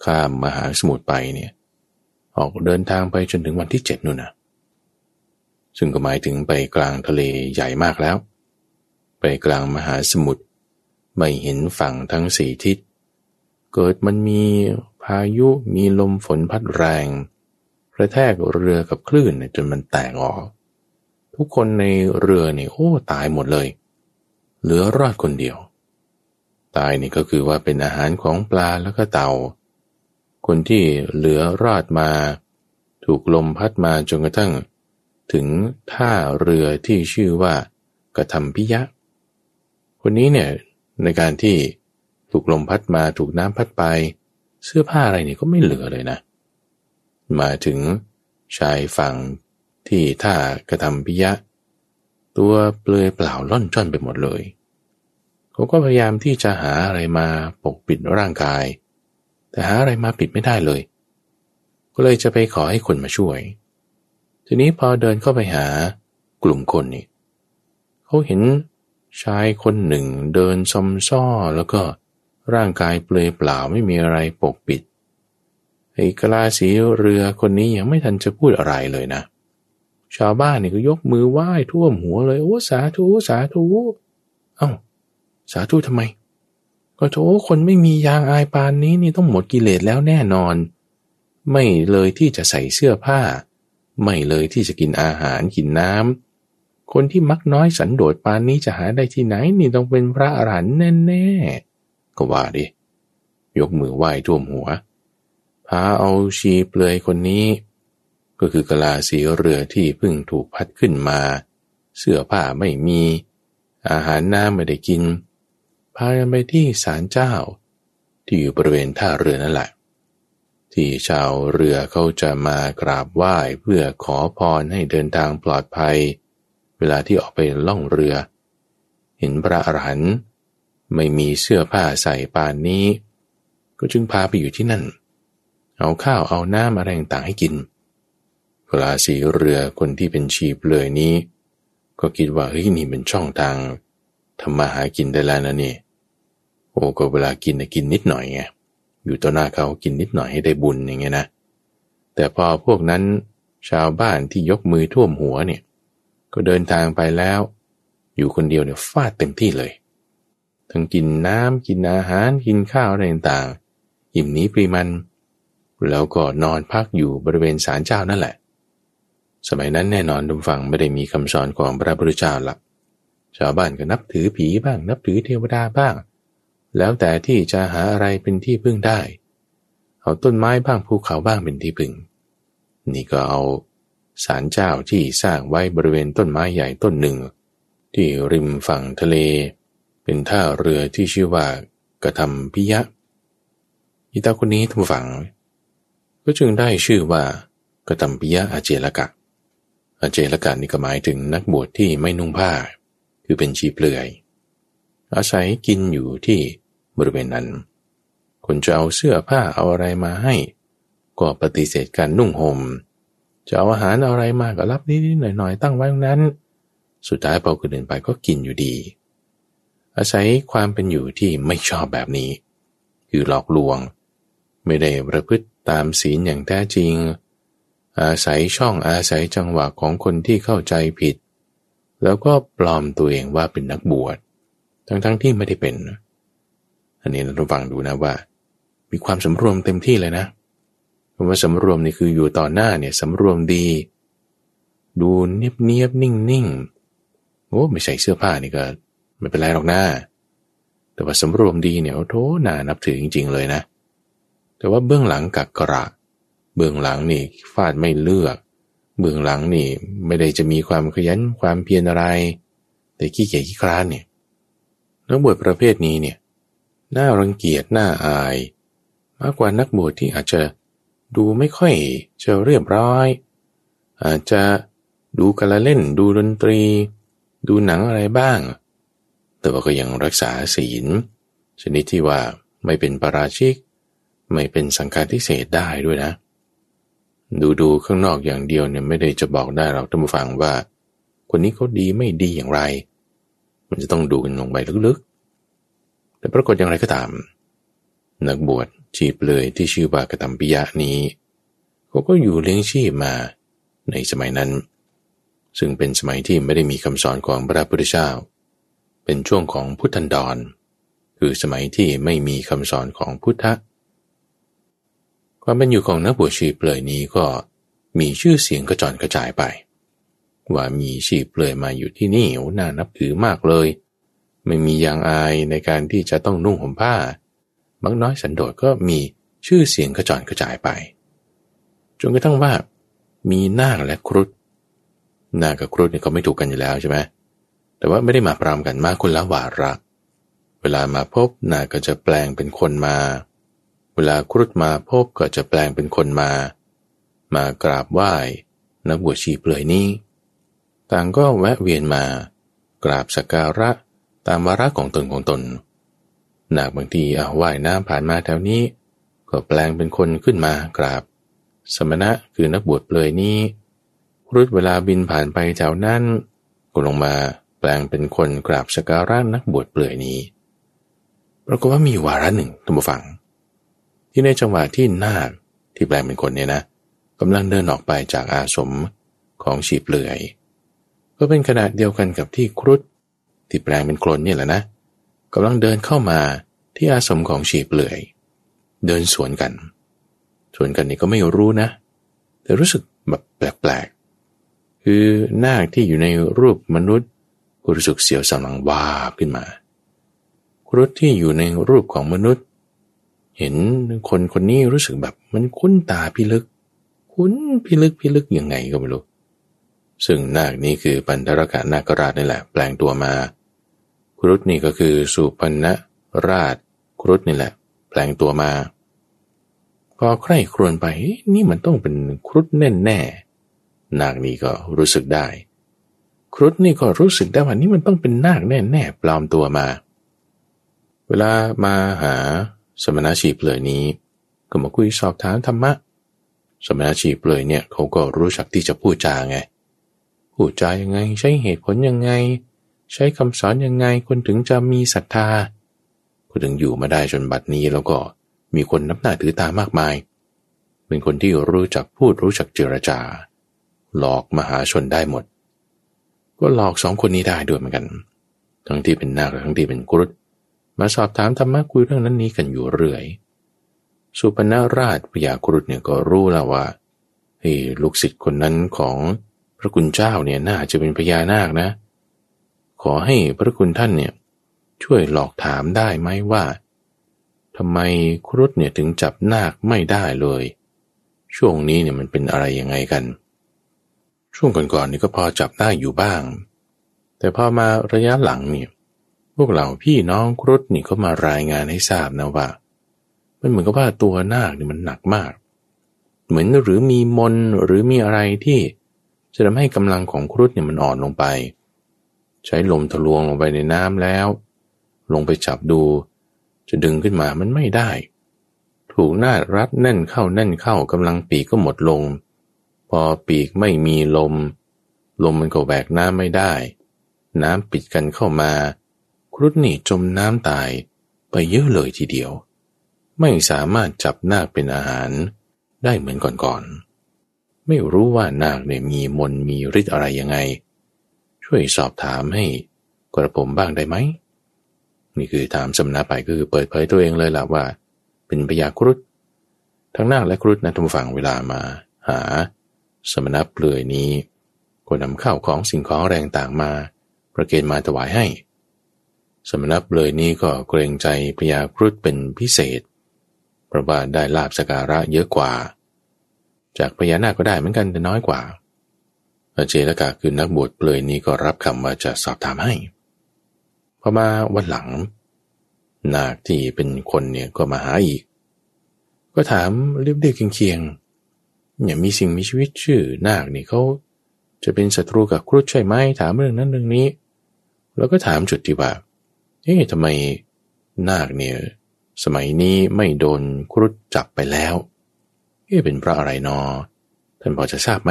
ข้ามมหาสมุทรไปเนี่ยออกเดินทางไปจนถึงวันที่เจ็ดนู่นนะซึ่งก็หมายถึงไปกลางทะเลใหญ่มากแล้ว ไปกลางมหาสมุทรไม่เห็นฝั่งทั้งสี่ทิศ เกิดมันมีพายุมีลมฝนพัดแรงกระแทกเรือกับคลื่นจนมันแตกออก ทุกคนในเรือเนี่ยโอ้ตายหมดเลย เหลือรอดคนเดียว ตายนี่ก็คือว่าเป็นอาหารของปลาแล้วก็เต่า คนที่เหลือรอดมา ถูกลมพัดมาจนกระทั่ง ถึงท่าเรือที่ชื่อว่ากระทำพิยะ คนนี้เนี่ยในการที่ถูกลมพัดมาถูกน้ำพัดไป เสื้อผ้าอะไรเนี่ยก็ไม่เหลือเลยนะ มาถึงชายฝั่งที่ท่ากระทำพิยะ ตัวเปลือยเปล่าล่อนจ้อนไปหมดเลย เขาก็พยายามที่จะหาอะไรมาปกปิดร่างกาย แต่หาอะไรมาปิดไม่ได้เลย ก็เลยจะไปขอให้คนมาช่วย ทีนี้พอเดินเข้าไปหากลุ่มคนนี่เขาเห็นชายคนหนึ่งเดินซอมซ้อแล้วก็ร่างกายเปลือยเปล่าไม่มีอะไรปกปิดไอ้กลาสีเรือคนนี้ยังไม่ทันจะพูดอะไรเลยนะ ชาวบ้านนี่ก็ยกมือไหว้ท่วมหัวเลย โอ้สาธุสาธุ เอา้า สาธุทำไม ก็โถคนไม่มียางอายปานนี้นี่ต้องหมดกิเลสแล้วแน่นอน ไม่เลยที่จะใส่เสื้อผ้า ไม่เลยที่จะกินอาหารกินน้ำคนที่มักน้อยสันโดษปานนี้จะหาได้ที่ไหนนี่ต้องเป็นพระอรหันต์แน่ๆก็ว่าดิยกมือไหว้ท่วมหัวพาเอาชีเปลือยคนนี้ ก็คือกะลาสีเรือที่เพิ่งถูกพัดขึ้นมา เสื้อผ้าไม่มี อาหารน้ำไม่ได้กิน พากันไปที่ศาลเจ้า ที่อยู่บริเวณท่าเรือนั่นแหละ ที่ชาวเรือเขาจะมากราบไหว้เพื่อขอพรให้เดินทางปลอดภัย เวลาที่ออกไปล่องเรือ เห็นพระอรหันต์ไม่มีเสื้อผ้าใส่ปานนี้ ก็จึงพาไปอยู่ที่นั่น เอาข้าวเอาน้ำอะไรต่างให้กินเวลาสีเรือคนที่เป็นชีพเลยนี้ ก็คิดว่าเฮ้ยนี่เป็นช่องทางทำมาหากินได้แล้วนะนี่โอ้ก็เวลากินนะกินนิดหน่อยไงอยู่ต่อหน้าเขากินนิดหน่อยให้ได้บุญอย่างเงี้ยนะแต่พอพวกนั้นชาวบ้านที่ยกมือท่วมหัวเนี่ย ก็เดินทางไปแล้ว อยู่คนเดียวเนี่ยฟาดเต็มที่เลย ทั้งกินน้ำกินอาหารกินข้าวอะไรต่างๆอิ่มนี้ปรีมัน แล้วก็นอนพักอยู่บริเวณศาลเจ้านั่นแหละ สมัยนั้นแน่นอนดุฟังไม่ได้มีคำสอนของพระพุทธเจ้าละชาวบ้านก็นับถือผีบ้าง นับถือเทวดาบ้าง แล้วแต่ที่จะหาอะไรเป็นที่พึ่งได้ เอาต้นไม้บ้างภูเขาบ้างเป็นที่พึ่ง นี่ก็เอาศาลเจ้าที่สร้างไว้บริเวณต้นไม้ใหญ่ต้นหนึ่ง ที่ริมฝั่งทะเล เป็นท่าเรือที่ชื่อว่ากระทำพิยะอิตาคนนี้ทุกฝัง ก็จึงได้ชื่อว่ากระทำพิยะอาเจลกะ อาเจลกะนี่ก็หมายถึงนักบวชที่ไม่นุ่งผ้า คือเป็นชีเปลือย อาศัยกินอยู่ที่บริเวณนั้น คนจะเอาเสื้อผ้าเอาอะไรมาให้ ก็ปฏิเสธการนุ่งหม่มจะเอาอาหารอะไรมาก็รับนิดๆหน่อยๆตั้งไว้ตรงนั้น สุดท้ายพอคนอื่นไปก็กินอยู่ดี อาศัยความเป็นอยู่ที่ไม่ชอบแบบนี้ คือหลอกลวง ไม่ได้ประพฤติตามศีลอย่างแท้จริง อาศัยช่องอาศัยจังหวะของคนที่เข้าใจผิด แล้วก็ปลอมตัวเองว่าเป็นนักบวช ทั้งๆทที่ไม่ได้เป็น อันนี้เราฟังดูนะว่า มีความสำรวมเต็มที่เลยนะคำว่าสำรวมนี่คืออยู่ต่อหน้าเนี่ยสำรวมดี ดูเนียบเนียบนิ่งนิ่งโอ้ไม่ใส่เสื้อผ้านี่ก็ไม่เป็นไรหรอกหน้า แต่ว่าสำรวมดีเนี่ยโอ้โถน่านับถือจริง ๆ เลยนะ แต่ว่าเบื้องหลังกักกระ เบื้องหลังนี่ฟาดไม่เลือก เบื้องหลังนี่ไม่ได้จะมีความขยันความเพียรอะไร แต่ขี้เกียจขี้คร้านเนี่ยนักบวชประเภทนี้เนี่ยน่ารังเกียจน่าอาย มากกว่านักบวชที่อาจจะดูไม่ค่อยจะเรียบร้อย อาจจะดูกระเล่นดูดนตรี ดูหนังอะไรบ้าง แต่ว่าก็ยังรักษาศีล ชนิดที่ว่าไม่เป็นปราชิก ไม่เป็นสังฆาทิเศษได้ด้วยนะ ดูดูข้างนอกอย่างเดียวเนี่ยไม่ได้จะบอกได้เราท่านผู้ฟังว่า คนนี้เขาดีไม่ดีอย่างไร มันจะต้องดูกันลงไปลึกๆ แต่ปรากฏอย่างไรก็ตาม นักบวชชีพเลยที่ชื่อว่ากตัมปิยะนี้เขาก็อยู่เลี้ยงชีพมาในสมัยนั้น ซึ่งเป็นสมัยที่ไม่ได้มีคำสอนของพระพุทธเจ้า เป็นช่วงของพุทธันดร คือสมัยที่ไม่มีคำสอนของพุทธะ ความเป็นอยู่ของนักบวชชีเปลือยนี้ก็มีชื่อเสียงกระจรกระจายไป ว่ามีชีเปลือยมาอยู่ที่นี่น่านับถือมากเลย ไม่มียางอายในการที่จะต้องนุ่งห่มผ้ามักน้อยสันโดษก็มีชื่อเสียงกระจรกระจายไป จนกระทั่งว่า มีนาคและครุฑนาคกับครุฑเนี่ยเขาไม่ถูกกันอยู่แล้วใช่ไหมแต่ว่าไม่ได้มาปรามกันมากคนละวาระ เวลามาพบนาคก็จะแปลงเป็นคนมา เวลาครุฑมาพบก็จะแปลงเป็นคนมา มากราบไหว้นักบวชชีเปลือยนี้ ต่างก็แวะเวียนมา กราบสักการะตามวาระของตนของตนนาคบางทีเอาว่ายน้ำผ่านมาแถวนี้ ก็แปลงเป็นคนขึ้นมากราบ สมณะคือนักบวชเปลือยนี้รุดเวลาบินผ่านไปแถวนั้นก็ลงมาแปลงเป็นคนกราบสการะนักบวชเปลือยนี้ปรากฏว่ามีวาระหนึ่งท่านผู้ฟัง ที่ในจังหวะที่นาคที่แปลงเป็นคนเนี่ยนะกำลังเดินออกไปจากอาสมของชีเลือย ก็เป็นขนาดเดียวกันกับที่ครุฑที่แปลงเป็นคนนี่แหละนะกำลังเดินเข้ามาที่อาสมของชีเลือย เดินสวนกันสวนกันนี่ก็ไม่รู้นะ แต่รู้สึกแบบแปลกๆคือนาคที่อยู่ในรูปมนุษย์ก็รู้สึกเสียวสังลังวาบขึ้นมาครุฑที่อยู่ในรูปของมนุษย์ เห็นคนคนนี้รู้สึกแบบมันคุ้นตาพิลึก คุ้นพิลึกพิลึกยังไงก็ไม่รู้ ซึ่งนาคนี้คือปันธรกะนาคราชนี่แหละ แปลงตัวมา ครุฑนี่ก็คือสุพรรณราช ครุฑนี่แหละ แปลงตัวมา พอใคร่ครวญไปนี่มันต้องเป็นครุฑแน่แน่นาคนี่ก็รู้สึกได้ ครุฑนี่ก็รู้สึกได้ว่านี่มันต้องเป็นนาคแน่แน่ปลอมตัวมา เวลามาหา สมณชีเปลือยนี้ ก็มาคุยสอบถามธรรมะ สมณชีเปลือยเนี่ยเขาก็รู้จักที่จะพูดจาไง พูดจายังไง ใช้เหตุผลยังไง ใช้คำสอนยังไงคนถึงจะมีศรัทธาคนถึงอยู่มาได้จนบัดนี้แล้วก็มีคนนับหน้าถือตามากมาย เป็นคนที่รู้จักพูดรู้จักเจรจา หลอกมหาชนได้หมด ก็หลอกสองคนนี้ได้ด้วยเหมือนกัน ทั้งที่เป็นนาคทั้งที่เป็นกรุฑ มาสอบถามธรรมะคุยเรื่องนั้นนี้กันอยู่เรื่อย สุปนาราชพยากรุฑเนี่ยก็รู้แล้วว่าเฮ้ลูกศิษย์คนนั้นของพระคุณเจ้าเนี่ยน่าจะเป็นพญานาคนะ ขอให้พระคุณท่านเนี่ยช่วยหลอกถามได้ไหมว่าทำไมครุฑเนี่ยถึงจับนาคไม่ได้เลย ช่วงนี้เนี่ยมันเป็นอะไรยังไงกัน ช่วงก่อนๆนี่ก็พอจับได้อยู่บ้าง แต่พอมาระยะหลังเนี่ย พวกเราพี่น้องครุฑนี่เขามารายงานให้ทราบนะว่า มันเหมือนกับว่าตัวนาคนี่ยมันหนักมาก เหมือนหรือมีมนหรือมีอะไรที่จะทำให้กำลังของครุฑเนี่ยมันอ่อนลงไป ใช้ลมทะลวงลงไปในน้ำแล้ว ลงไปจับดู จะดึงขึ้นมามันไม่ได้ ถูกนาดรัดแน่นเข้าแน่นเข้ากำลังปีกก็หมดลง พอปีกไม่มีลม ลมมันก็แหวกน้ำไม่ได้ น้ำปิดกันเข้ามา ครุฑนี่จมน้ำตายไปเยอะเลยทีเดียว ไม่สามารถจับนาคเป็นอาหารได้เหมือนก่อนๆ ไม่รู้ว่านาคเนี่ยมีมนมีฤทธิ์อะไรยังไง ช่วยสอบถามให้กระผมบ้างได้ไหม นี่คือถามสำนักไปก็คือเปิดเผยตัวเองเลยล่ะว่า เป็นพยาครุฑทั้งนาคและครุฑนะทุกฝั่งเวลามา หา สมณะเปลือยนี้ก็นำข้าวของสิ่งของแรงต่างมา ประเกณมาถวายให้ สมณะเปลยนี้ก็เกรงใจพยาครุฑเป็นพิเศษ เพราะว่าได้ลาบสการะเยอะกว่า จากพญานาคก็ได้เหมือนกันแต่น้อยกว่าอาเจรกาคือนักบวชเปลยนี้ก็รับคำว่าจะสอบถามให้พอมาวันหลัง นาคที่เป็นคนเนี่ยก็มาหาอีก ก็ถามเรียบเรียกเคียงๆเนี่ยมีสิ่งมีชีวิตชื่อนาคนี่เขาจะเป็นศัตรูกับครุฑใช่ไหมถามเรื่องนั้นเรื่องนี้ แล้วก็ถามจุดที่ว่า เอ๊ะทำไมนาคเนี่ยสมัยนี้ไม่โดนครุฑจับไปแล้ว เอ๊ะเป็นเพราะอะไรนอ ท่านพอจะทราบไหม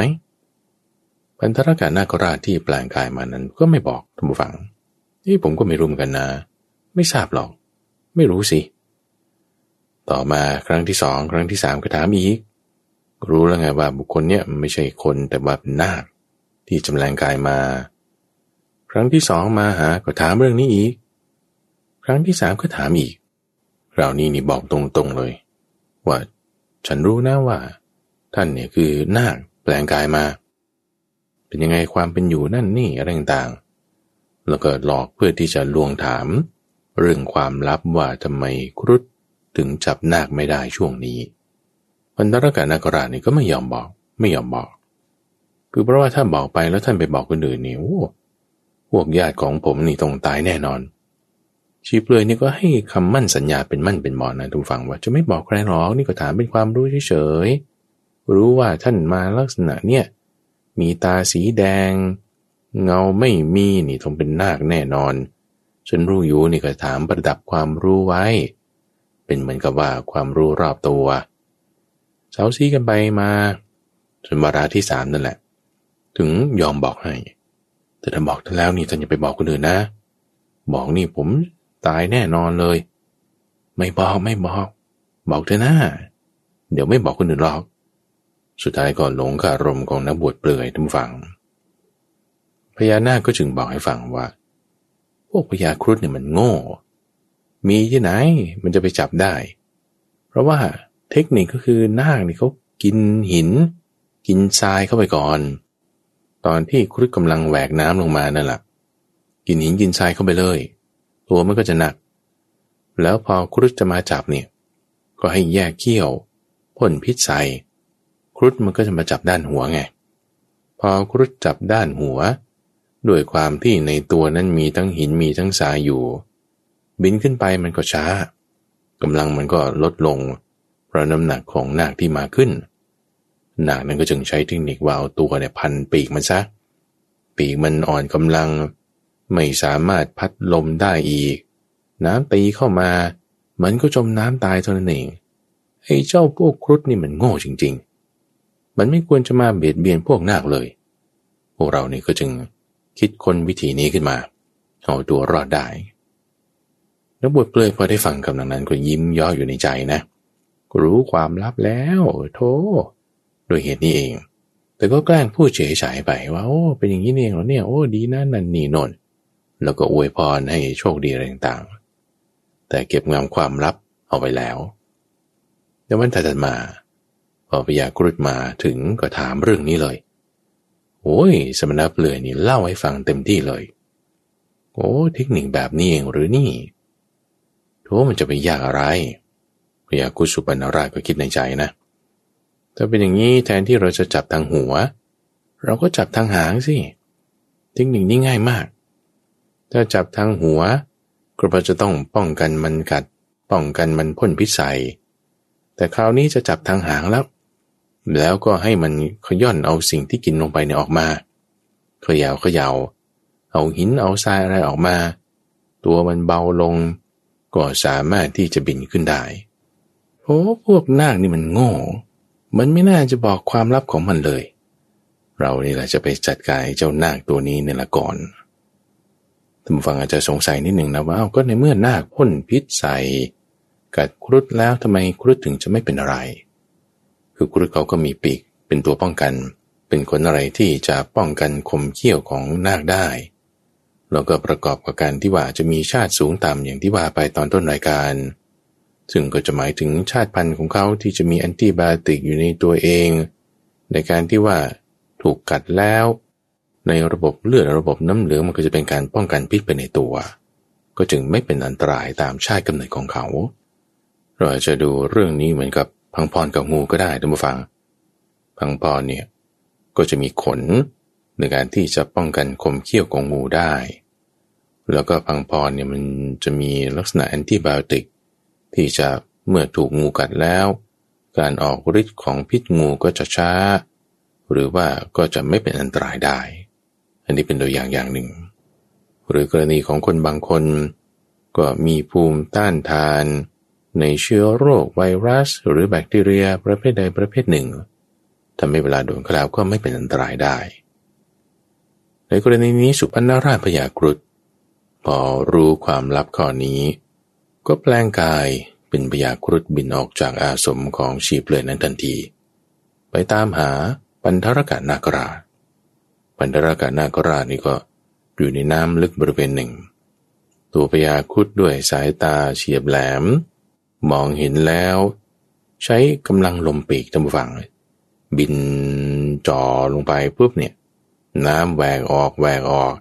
พันธรกานาคราชที่แปลงกายมานั้นก็ไม่บอกท่านผู้ฟังนี่ผมก็ไม่รู้เหมือนกันนะ ไม่ทราบหรอก ไม่รู้สิ ต่อมาครั้งที่สองครั้งที่สามก็ถามอีก รู้แล้วไงว่าบุคคลเนี้ยไม่ใช่คนแต่ว่าเป็นนาคที่จำแรงกายมา ครั้งที่สองมาหาก็ถามเรื่องนี้อีก ครั้งที่สามก็ถามอีกเรานี่นี่บอกตรงๆเลย ว่า ฉันรู้นะว่า ท่านเนี่ยคือนาคแปลงกายมา เป็นยังไงความเป็นอยู่นั่นนี่อะไรต่างๆแล้วก็หลอกเพื่อที่จะลวงถาม เรื่องความลับว่าทำไมครุฑถึงจับนาคไม่ได้ช่วงนี้พันธรกานาคราชนี่ก็ไม่ยอมบอก ไม่ยอมบอก คือเพราะว่าถ้าบอกไปแล้วท่านไปบอกคนอื่นนี่โอ้พวกญาติของผมนี่ต้องตายแน่นอน ชีเปลือยนี่ก็ให้คำมั่นสัญญาเป็นมั่นเป็นหมอนนะทุกฝังว่าจะไม่บอกใครหรอกนี่ก็ถามเป็นความรู้เฉยๆรู้ว่าท่านมาลักษณะเนี่ยมีตาสีแดง เงาไม่มีนี่ต้องเป็นนาคแน่นอน ฉันรู้อยู่นี่ก็ถามประดับความรู้ไว้ เป็นเหมือนกับว่าความรู้รอบตัวเช้าซีกันไปมาจนวาระที่สามนั่นแหละ ถึงยอมบอกให้ แต่ถ้าบอกท่านแล้วนี่ท่านอย่าไปบอกคนอื่นนะ บอกนี่ผม ตายแน่นอนเลย ไม่บอกไม่บอก บอกเธอหน้า เดี๋ยวไม่บอกคนอื่นหรอก สุดท้ายก็หลงคารมของนักบวชเปลือยทุกฝังพญานาคก็จึงบอกให้ฟังว่า พวกพญาครุฑเนี่ยมันโง่ มีที่ไหนมันจะไปจับได้ เพราะว่าเทคนิคก็คือนาคนี่เขากินหิน กินทรายเข้าไปก่อน ตอนที่ครุฑกำลังแหวกน้ำลงมานั่นแหละกินหินกินทรายเข้าไปเลย ตัวมันก็จะหนัก แล้วพอครุฑจะมาจับเนี่ย ก็ให้แยกเขี้ยวพ่นพิษใส่ครุฑมันก็จะมาจับด้านหัวไง พอครุฑจับด้านหัว ด้วยความที่ในตัวนั้นมีทั้งหินมีทั้งทรายอยู่ บินขึ้นไปมันก็ช้ากำลังมันก็ลดลง เพราะน้ำหนักของนาคที่มาขึ้นนาคนั้นก็จึงใช้เทคนิคว่าเอาตัวเนี่ยพันปีกมันซะ ปีกมันอ่อนกำลัง ไม่สามารถพัดลมได้อีก น้ำตีเข้ามา มันก็จมน้ำตายเท่านั้นเองไอ้เจ้าพวกครุฑนี่มันโง่จริง ๆ มันไม่ควรจะมาเบียดเบียนพวกนาคเลย พวกเรานี่ก็จึงคิดคนวิธีนี้ขึ้นมา เอาตัวรอดได้นักบวชเปลือยพอได้ฟังคำนั้นก็ยิ้มย่ออยู่ในใจนะ รู้ความลับแล้วโธ่โดยเหตุนี้เอง แต่ก็แกล้งพูดเฉยๆไปว่าโอ้เป็นอย่างนี้เองเหรอเนี่ยโอ้ดีนะนันนี่นน แล้วก็อวยพรให้โชคดีอะไรต่างๆ แต่เก็บงำความลับเอาไว้แล้วแต่วันถัดมา พอพยากรุฑมาถึงก็ถามเรื่องนี้เลยโอ้ยสมณเปลือยนี่เล่าให้ฟังเต็มที่เลย โอ้เทคนิคแบบนี้เองหรือนี่โธมันจะไปยากอะไรพยากุสุปนราชก็คิดในใจนะ ถ้าเป็นอย่างนี้แทนที่เราจะจับทางหัว เราก็จับทางหางสิ เทคนิคนี้ง่ายมาก ถ้าจับทางหัว ก็เราจะต้องป้องกันมันกัด ป้องกันมันพ่นพิษใส่แต่คราวนี้จะจับทางหางแล้ว แล้วก็ให้มันขย่อนเอาสิ่งที่กินลงไปเนี่ยออกมาเขยาวขยาวเอาหินเอาทรายอะไรออกมา ตัวมันเบาลง ก็สามารถที่จะบินขึ้นได้โอ้พวกนาคนี่มันโง่ มันไม่น่าจะบอกความลับของมันเลย เรานี่แหละจะไปจัดการเจ้านาคตัวนี้เนี่ยละก่อน ท่านฟังอาจจะสงสัยนิดหนึ่งนะว่าก็ในเมื่อนาคพ่นพิษใส่กัดครุฑแล้วทำไมครุฑถึงจะไม่เป็นอะไร คือครุฑเขาก็มีปีกเป็นตัวป้องกัน เป็นคนอะไรที่จะป้องกันคมเขี้ยวของนาคได้แล้วก็ประกอบกับการที่ว่าจะมีชาติสูงต่ำอย่างที่ว่าไปตอนต้นรายการ ซึ่งก็จะหมายถึงชาติพันธุ์ของเขาที่จะมีแอนติบาติกอยู่ในตัวเอง ในการที่ว่าถูกกัดแล้ว ในระบบเลือดระบบน้ำเหลืองมันก็จะเป็นการป้องกันพิษไปในตัว ก็จึงไม่เป็นอันตรายตามชาติกำเนิดของเขา เราอาจจะดูเรื่องนี้เหมือนกับพังพรกับงูก็ได้ท่านผู้ฟัง พังพรเนี่ยก็จะมีขนในการที่จะป้องกันคมเขี้ยวของงูได้ แล้วก็พังพรเนี่ยมันจะมีลักษณะแอนติไบโอติกที่จะเมื่อถูกงูกัดแล้ว การออกฤทธิ์ของพิษงูก็จะช้า หรือว่าก็จะไม่เป็นอันตรายได้ นนี้เป็นตัวอย่างอย่างหนึ่ง หรือกรณีของคนบางคน ก็มีภูมิต้านทาน ในเชื้อโรคไวรัส หรือแบคทีเรียประเภทใดประเภทหนึ่งทำให้เวลาโดนกล่าวก็ไม่เป็นอันตรายได้ ในกรณีนี้สุพรรณราชพยากรุฑพอรู้ความลับข้อนี้ ก็แปลงกายเป็นพยากรุฑบินออกจากอาสมของชีเปลือยนั้นทันที ไปตามหาปันธรกานาคราช ปันธรกานาคราชนี่ก็อยู่ในน้ำลึกบริเวณหนึ่ง ตัวพยาคุดด้วยสายตาเฉียบแหลม มองเห็นแล้ว ใช้กำลังลมปีกทำฝัง บินจ่อลงไปปุ๊บเนี่ย น้ำแหวกออกแหวกออก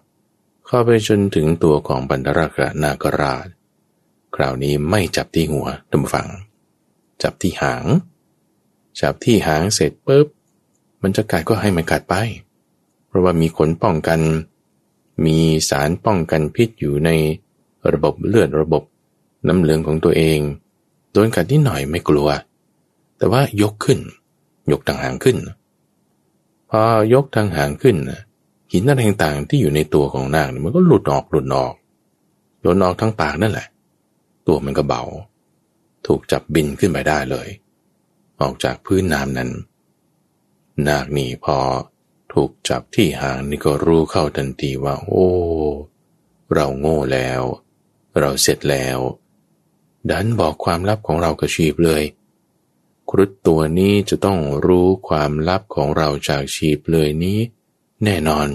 เข้าไปจนถึงตัวของบรรดรากรนากราช คราวนี้ไม่จับที่หัวทำฝัง จับที่หาง จับที่หางเสร็จปุ๊บมันจะกัดก็ให้มันกัดไป เพราะว่ามีขนป้องกัน มีสารป้องกันพิษอยู่ในระบบเลือดระบบน้ำเหลืองของตัวเอง โดนกัดนิดหน่อยไม่กลัว แต่ว่ายกขึ้น ยกทางหางขึ้น พอยกทางหางขึ้นหินอะไรต่างๆที่อยู่ในตัวของนางมันก็หลุดออกหลุดออกหลุดออกทั้งปากนั่นแหละ ตัวมันก็เบา ถูกจับบินขึ้นไปได้เลย ออกจากพื้นน้ำนั้น นาคนี่พอ ถูกจับที่หางนี่ก็รู้เข้าทันทีว่า โอ้ เราโง่แล้ว เราเสร็จแล้ว ดันบอกความลับของเรากระชีบเลย ครุฑตัวนี้จะต้องรู้ความลับของเราจากชีบเลยนี้ แน่นอน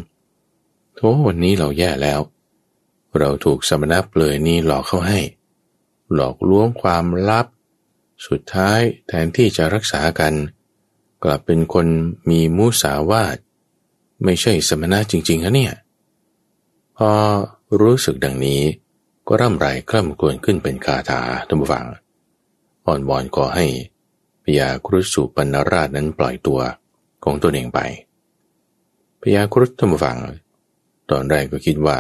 โธ่วันนี้เราแย่แล้ว เราถูกสมณะเปลยนี้หลอกเข้าให้ หลอกลวงความลับ สุดท้ายแทนที่จะรักษากัน กลับเป็นคนมีมุสาวาท ไม่ใช่สมณะจริงๆนะเนี่ย พอรู้สึกดังนี้ ก็ร่ำไรคร่ำกวนขึ้นเป็นคาถาท่านผู้ฟังอ่อนวอนขอให้พญาครุฑสุปรณราชนั้นปล่อยตัวของตัวเองไปพญาครุฑท่านผู้ฟัง ตอนแรกก็คิดว่า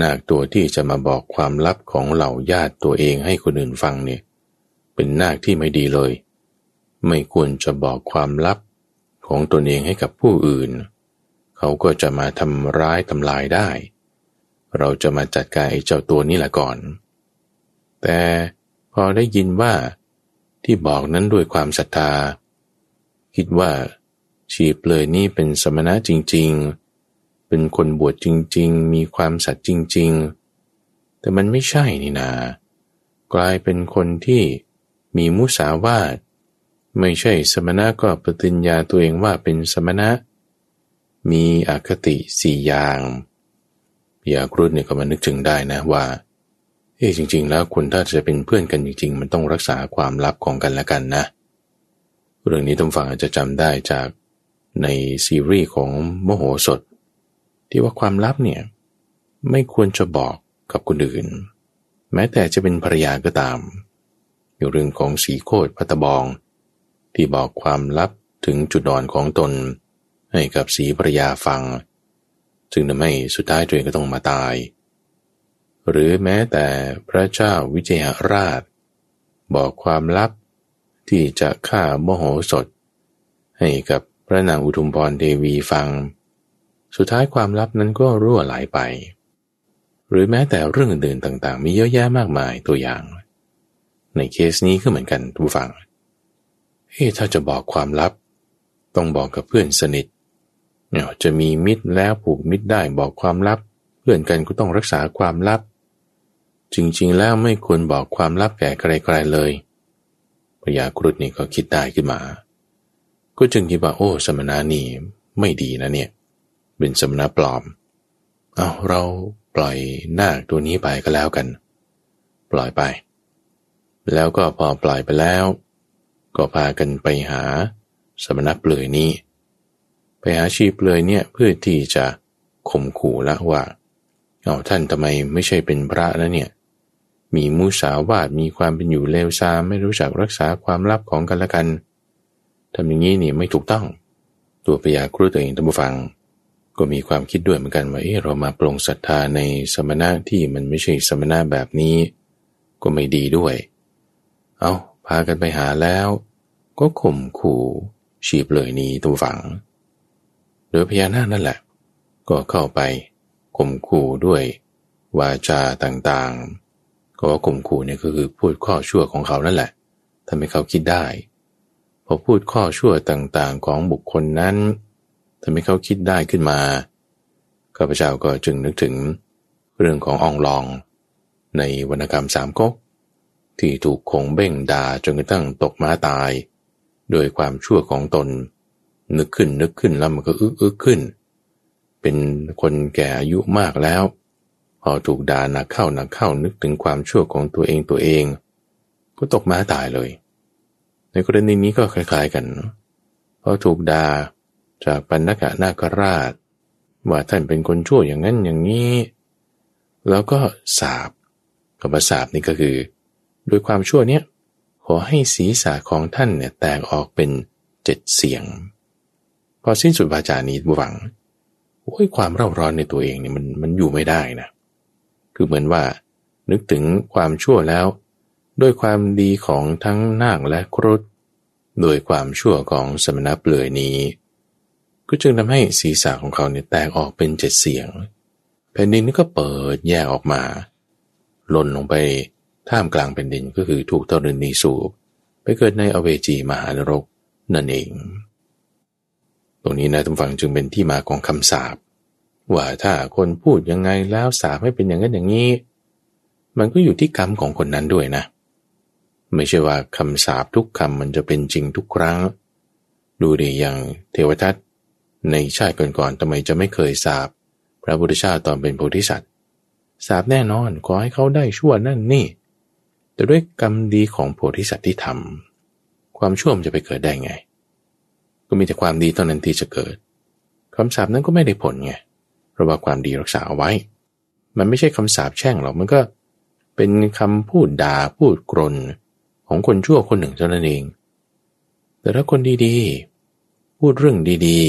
นาคตัวที่จะมาบอกความลับของเหล่าญาติตัวเองให้คนอื่นฟังเนี่ย เป็นนาคที่ไม่ดีเลย ไม่ควรจะบอกความลับของตนเองให้กับผู้อื่น เขาก็จะมาทำร้ายทำลายได้ เราจะมาจัดการไอ้เจ้าตัวนี้แหละก่อน แต่พอได้ยินว่าที่บอกนั้นด้วยความศรัทธา คิดว่าชีเปลยนี่เป็นสมณะจริง ๆ เป็นคนบวชจริง ๆ มีความสัตย์จริง ๆ แต่มันไม่ใช่นี่นา กลายเป็นคนที่มีมุสาวาทไม่ใช่สมณะก็ปฏิญญาตัวเองว่าเป็นสมณะ มีอคติสี่อย่างยากรุฑเนี่ยก็มานึกถึงได้นะว่า เอ้จริง ๆ แล้วคุณถ้าจะเป็นเพื่อนกันจริง ๆ มันต้องรักษาความลับของกันและกันนะ เรื่องนี้ต้องฟังอาจจะจำได้จากในซีรีส์ของโมโหสถ ที่ว่าความลับเนี่ยไม่ควรจะบอกกับคนอื่น แม้แต่จะเป็นภรรยาก็ตามอยู่เรื่องของสีโคดพัตบอง ที่บอกความลับถึงจุดอ่อนของตน ให้กับสีภรยาฟัง จึงทำให้สุดท้ายตัวเองก็ต้องมาตาย หรือแม้แต่พระเจ้าวิเจหราช บอกความลับที่จะฆ่าโมโหสถ ให้กับพระนางอุทุมพรเทวีฟัง สุดท้ายความลับนั้นก็รั่วไหลไป หรือแม้แต่เรื่องอื่นๆต่างๆ มีเยอะแยะมากมายตัวอย่าง ในเคสนี้ก็เหมือนกันทุกฝั่งเฮ้ถ้าจะบอกความลับ ต้องบอกกับเพื่อนสนิท เนี่ยจะมีมิตรแล้วผูกมิตรได้บอกความลับ เพื่อนกันก็ต้องรักษาความลับ จริงๆแล้วไม่ควรบอกความลับแก่ใครๆเลยพญาครุฑนี่ก็คิดได้ขึ้นมา ก็จึงคิดว่าโอ้ สมณานี่ไม่ดีนะเนี่ย เป็นสมณะปลอม เอาเราปล่อยนาคตัวนี้ไปก็แล้วกัน ปล่อยไป แล้วก็พอปล่อยไปแล้ว ก็พากันไปหาสมณะเปลือยนี้ ไปหาชีเปลือยเนี่ยเพื่อที่จะข่มขู่ละว่าเอาท่านทำไมไม่ใช่เป็นพระแล้วเนี่ย มีมุสาวาทมีความเป็นอยู่เลวซามไม่รู้จักรักษาความลับของกันและกันทำอย่างนี้นี่ไม่ถูกต้อง ตัวพยาครูตัวเองท่านผู้ฟัง ก็มีความคิดด้วยเหมือนกันว่าเออเรามาปรงศรัทธาในสมณะที่มันไม่ใช่สมณะแบบนี้ ก็ไม่ดีด้วย เอาพากันไปหาแล้ว ก็ข่มขู่ฉีบเลยนี้ตัวฝัง โดยพญานาคนั่นแหละ ก็เข้าไปข่มขู่ด้วย วาจาต่างๆ ก็ว่าข่มขู่เนี่ยก็คือพูดข้อชั่วของเขานั่นแหละทำให้เขาคิดได้ พอพูดข้อชั่วต่างๆของบุคคลนั้นทำให้เขาคิดได้ขึ้นมาข้าพเจ้าก็จึงนึกถึงเรื่องขององลอง ในวรรณกรรมสามก๊กที่ถูกคงเบ้งด่าจนกระทั่งตกม้าตาย โดยความชั่วของตน นึกขึ้นนึกขึ้นแล้วมันก็อึกอึกขึ้น เป็นคนแก่อายุมากแล้ว พอถูกด่าหนักเข้าหนักเข้านึกถึงความชั่วของตัวเองตัวเอง ก็ตกม้าตายเลย ในกรณีนี้ก็คล้ายๆกันพอถูกด่าจากปัญกะนาคราช ว่าท่านเป็นคนชั่วอย่างนั้นอย่างนี้ แล้วก็สาบกับสาบนี่ก็คือโดยความชั่วเนี้ยขอให้ศีรษะของท่านเนี่ยแตกออกเป็นเจ็ดเสียง พอสิ้นสุดวาจานี้บวังโอ้ยความเร่าร้อนในตัวเองเนี่ยมันมันอยู่ไม่ได้นะ คือเหมือนว่า นึกถึงความชั่วแล้ว ด้วยความดีของทั้งนาคและครุฑโดยความชั่วของสมณะเปลือยนี้ ก็จึงทำให้ศีรษะของเขาเนี่ยแตกออกเป็นเจ็ดเสียง แผ่นดินนี่ก็เปิดแยกออกมาหล่นลงไปท่ามกลางแผ่นดินก็คือถูกตรณีสูบ ไปเกิดในอเวจีมหานรกนั่นเอง ตรงนี้นะทุกฝังจึงเป็นที่มาของคำสาปว่าถ้าคนพูดยังไงแล้วสาบให้เป็นอย่างนั้นอย่างนี้ มันก็อยู่ที่กรรมของคนนั้นด้วยนะ ไม่ใช่ว่าคำสาบทุกคำมันจะเป็นจริงทุกครั้ง ดูดิอย่างเทวทัตในชาติก่อนๆทำไมจะไม่เคยสาบพระพุทธเจ้าตอนเป็นโพธิสัตว์สาบแน่นอนขอให้เขาได้ชั่วนั่นนี่แต่ด้วยกรรมดีของโพธิสัตว์ที่ทำความชั่วมันจะไปเกิดได้ไง ก็มีแต่ความดีเท่านั้นที่จะเกิดคำสาบนั้นก็ไม่ได้ผลไงเพราะว่าความดีรักษาเอาไว้ มันไม่ใช่คำสาปแช่งหรอกมันก็เป็นคำพูดด่าพูดกรนของคนชั่วคนหนึ่งเท่านั้นเอง แต่ถ้าคนดีๆ พูดเรื่องดี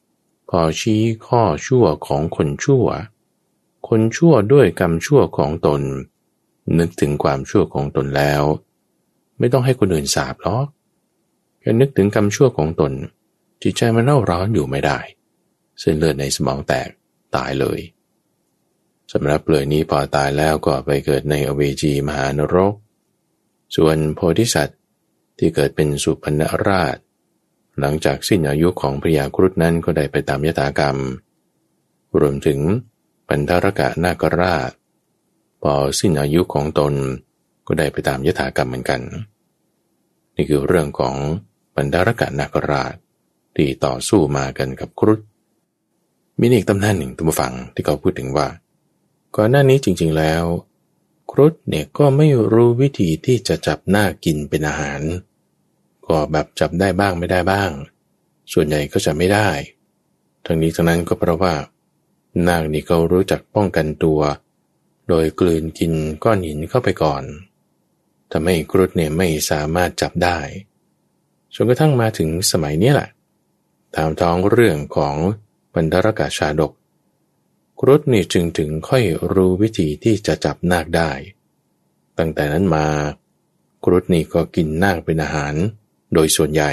ๆ พอชี้ข้อชั่วของคนชั่ว คนชั่วด้วยกรรมชั่วของตน นึกถึงความชั่วของตนแล้ว ไม่ต้องให้คนอื่นสาบหรอกแค่นึกถึงกรรมชั่วของตน จิตใจมันเน่าร้อนอยู่ไม่ได้ เส้นเลือดในสมองแตกตายเลยสำหรับเปลือยนี้พอตายแล้วก็ไปเกิดในอเวจีมหานรก ส่วนโพธิสัตว์ที่เกิดเป็นสุพรรณราช หลังจากสิ้นอายุของพระยาครุฑนั้นก็ได้ไปตามยถากรรม รวมถึงปันธรกะนาคราช พอสิ้นอายุของตนก็ได้ไปตามยถากรรมเหมือนกัน นี่คือเรื่องของปันธรกะนาคราช ที่ต่อสู้มากันกับครุฑมีอีกตำนานหนึ่งตัมฟังที่เขาพูดถึงว่า ก่อนหน้านี้จริง ๆแล้ว ครุฑเนี่ยก็ไม่รู้วิธีที่จะจับหน้ากินเป็นอาหาร ก็แบบจับได้บ้างไม่ได้บ้าง ส่วนใหญ่ก็จะไม่ได้ ทั้งนี้ทั้งนั้นก็เพราะว่า นาคนี่เขารู้จักป้องกันตัว โดยกลืนกินก้อนหินเข้าไปก่อนทำให้ครุฑเนี่ยไม่สามารถจับได้จนกระทั่งมาถึงสมัยนี้แหละ ตามท้องเรื่องของบรรดรกาชาดกครุฑนี่จึงถึงค่อยรู้วิธีที่จะจับนาคได้ ตั้งแต่นั้นมาครุฑนี่ก็กินนาคเป็นอาหาร โดยส่วนใหญ่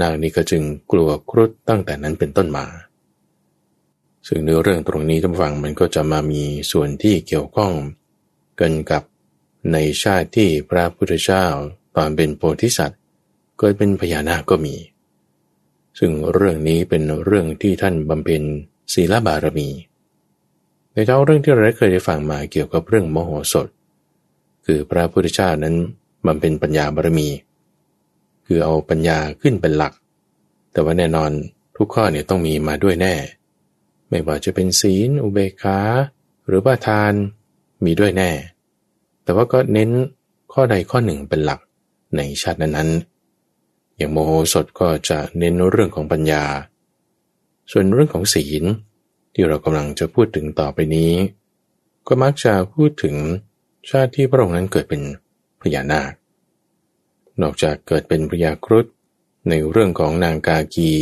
นาคนี่ก็จึงกลัวครุฑตั้งแต่นั้นเป็นต้นมา ซึ่งในเรื่องตรงนี้ท่านฟังมันก็จะมามีส่วนที่เกี่ยวข้อง กันกับในชาติที่พระพุทธเจ้าตอนเป็นโพธิสัตว์เกิดเป็นพญานาคก็มี ซึ่งเรื่องนี้เป็นเรื่องที่ท่านบำเพ็ญศีลบารมี ในเจ้าเรื่องที่เราเคยได้ฟังมาเกี่ยวกับเรื่องโมโหสถ คือพระพุทธเจ้านั้นบำเพ็ญปัญญาบารมี คือเอาปัญญาขึ้นเป็นหลัก แต่ว่าแน่นอนทุกข้อเนี่ยต้องมีมาด้วยแน่ ไม่ว่าจะเป็นศีล อุเบกขาหรือว่าทานมีด้วยแน่ แต่ว่าก็เน้นข้อใดข้อหนึ่งเป็นหลักในชาตินั้น อย่างโมโหสดก็จะเน้นเรื่องของปัญญา ส่วนเรื่องของศีลที่เรากำลังจะพูดถึงต่อไปนี้ ก็มักจะพูดถึงชาติที่พระองค์นั้นเกิดเป็นพญานาคนอกจากเกิดเป็นพญาครุฑในเรื่องของนางกากี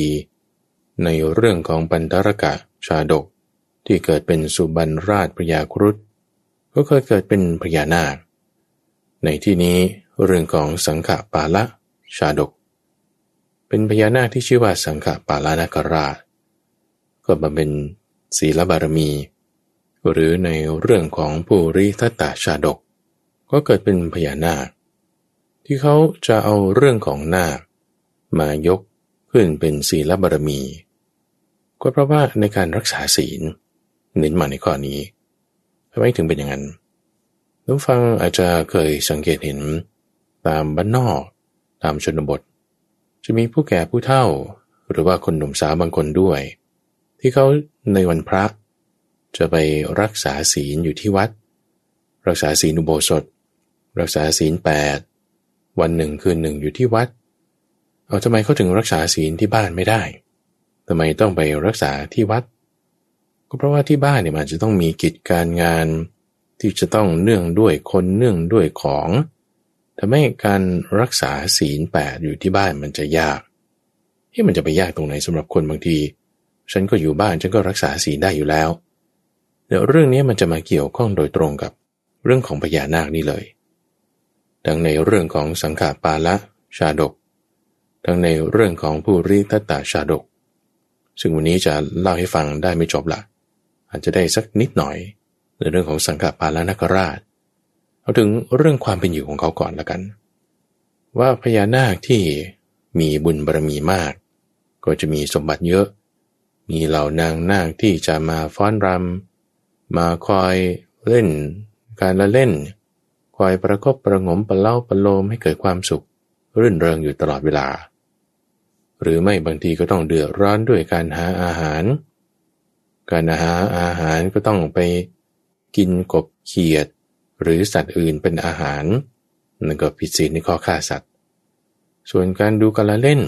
ในเรื่องของปันตรกะชาดกที่เกิดเป็นสุบรรราชพญาครุฑก็เคยเกิดเป็นพญานาค ในที่นี้เรื่องของสังขปาละชาดก เป็นพญานาคที่ชื่อว่าสังฆปาลานาคราช ก็มาเป็นศีลบารมี หรือในเรื่องของภูริทัตตาชาดก ก็เกิดเป็นพญานาค ที่เขาจะเอาเรื่องของนาค มายกขึ้นเป็นศีลบารมี ก็เพราะว่าในการรักษาศีลเน้นมาในข้อนี้ทำไมถึงเป็นอย่างนั้นท่านฟังอาจจะเคยสังเกตเห็นตามบ้านนอก ตามชนบท จะมีผู้แก่ผู้เฒ่า หรือว่าคนหนุ่มสาวบางคนด้วย ที่เขาในวันพระ จะไปรักษาศีลอยู่ที่วัด รักษาศีลอุโบสถ รักษาศีลแปดวันหนึ่งคืนหนึ่งอยู่ที่วัด เอาทำไมเขาถึงรักษาศีลที่บ้านไม่ได้ทำไมต้องไปรักษาที่วัด ก็เพราะว่าที่บ้านเนี่ยมันจะต้องมีกิจการงานที่จะต้องเนื่องด้วยคนเนื่องด้วยของ ทำให้การรักษาศีลแปดอยู่ที่บ้านมันจะยาก ที่มันจะไปยากตรงไหนสำหรับคนบางที ฉันก็อยู่บ้านฉันก็รักษาศีลได้อยู่แล้วเดี๋ยวเรื่องนี้มันจะมาเกี่ยวข้องโดยตรงกับเรื่องของพญานาคนี่เลยดังในเรื่องของสังขาปาละชาดก ทั้งในเรื่องของผู้ริทัตตาชาดก ซึ่งวันนี้จะเล่าให้ฟังได้ไม่จบละอาจจะได้สักนิดหน่อย ในเรื่องของสังฆปาละนคราช เอาถึงเรื่องความเป็นอยู่ของเขาก่อนละกัน ว่าพญานาคที่มีบุญบารมีมาก ก็จะมีสมบัติเยอะ มีเหล่านางนาคที่จะมาฟ้อนรำมาคอยเล่น การละเล่น คอยประคบประงมประเล่าประโลมให้เกิดความสุข รื่นเริงอยู่ตลอดเวลา หรือไม่บางทีก็ต้องเดือดร้อนด้วยการหาอาหาร การหาอาหารก็ต้องไปกินกบเขียด หรือสัตว์อื่นเป็นอาหารนั่นก็ผิดศีลในข้อฆ่าสัตว์ ส่วนการดูการละเล่น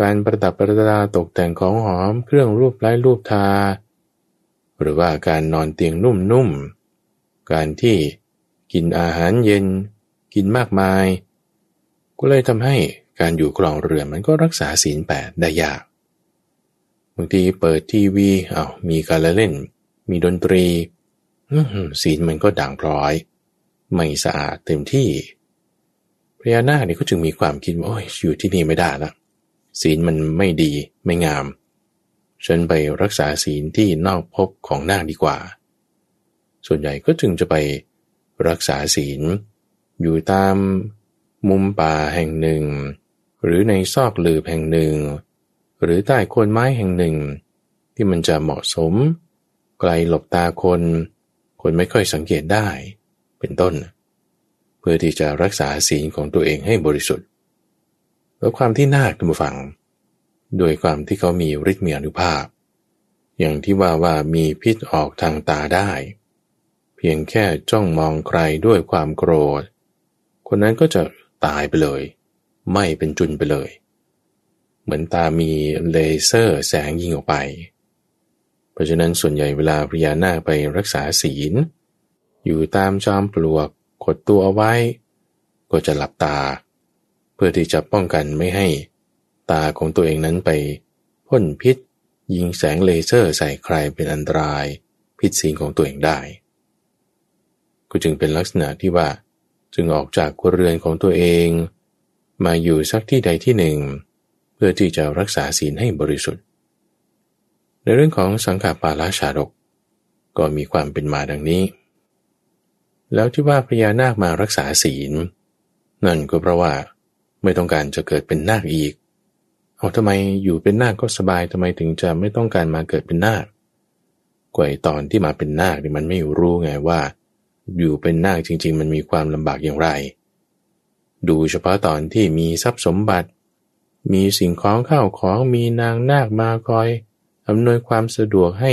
การประดับประดาตกแต่งของหอมเครื่องรูปไล้รูปทา หรือว่าการนอนเตียงนุ่มๆ การที่กินอาหารเย็น กินมากมาย ก็เลยทำให้การอยู่ครองเรือนมันก็รักษาศีลแปดได้ยากบางทีเปิดทีวีอา้าวมีการละเล่น มีดนตรี ศีลมันก็ด่างพร้อย ไม่สะอาดเต็มที่พญานาคนี่ก็จึงมีความคิดว่าโอ้ยอยู่ที่นี่ไม่ได้ละศีลมันไม่ดีไม่งาม ฉันไปรักษาศีลที่นอกภพของนาคดีกว่า ส่วนใหญ่ก็จึงจะไปรักษาศีล อยู่ตามมุมป่าแห่งหนึ่ง หรือในซอกหลืบแห่งหนึ่ง หรือใต้โคนไม้แห่งหนึ่ง ที่มันจะเหมาะสม ไกลหลบตาคน คนไม่ค่อยสังเกตได้ เป็นต้น เพื่อที่จะรักษาศีลของตัวเองให้บริสุทธิ์ แล้วความที่นาคทุกฝัง โดยความที่เขามีฤทธิ์มีอนุภาพ อย่างที่ว่าว่ามีพิษออกทางตาได้ เพียงแค่จ้องมองใครด้วยความโกรธ คนนั้นก็จะตายไปเลย ไม่เป็นจุนไปเลย เหมือนตามีเลเซอร์แสงยิงออกไปเราะฉะนั้นส่วนใหญ่เวลาพญานาคไปรักษาศีล อยู่ตามจอมปลวกกดตัวเอาไว้ ก็จะหลับตา เพื่อที่จะป้องกันไม่ให้ ตาของตัวเองนั้นไปพ่นพิษ ยิงแสงเลเซอร์ใส่ใครเป็นอันตราย พิษศีลของตัวเองได้ ก็จึงเป็นลักษณะที่ว่า จึงออกจากครัวเรือนของตัวเอง มาอยู่สักที่ใดที่หนึ่ง เพื่อที่จะรักษาศีลให้บริสุทธิ์ ในเรื่องของสังฆปาราชาดก ก็มีความเป็นมาดังนี้ แล้วที่ว่าพญานาคมารักษาศีล นั่นก็เพราะว่าไม่ต้องการจะเกิดเป็นนาคอีก เอาทำไมอยู่เป็นนาคก็สบายทำไมถึงจะไม่ต้องการมาเกิดเป็นนาคกว่าตอนที่มาเป็นนาคนี่มันไม่รู้ไงว่า อยู่เป็นนาคจริง ๆ มันมีความลำบากอย่างไร ดูเฉพาะตอนที่มีทรัพย์สมบัติ มีสิ่งของข้าวของมีนางนาคมาคอย อำนวยความสะดวกให้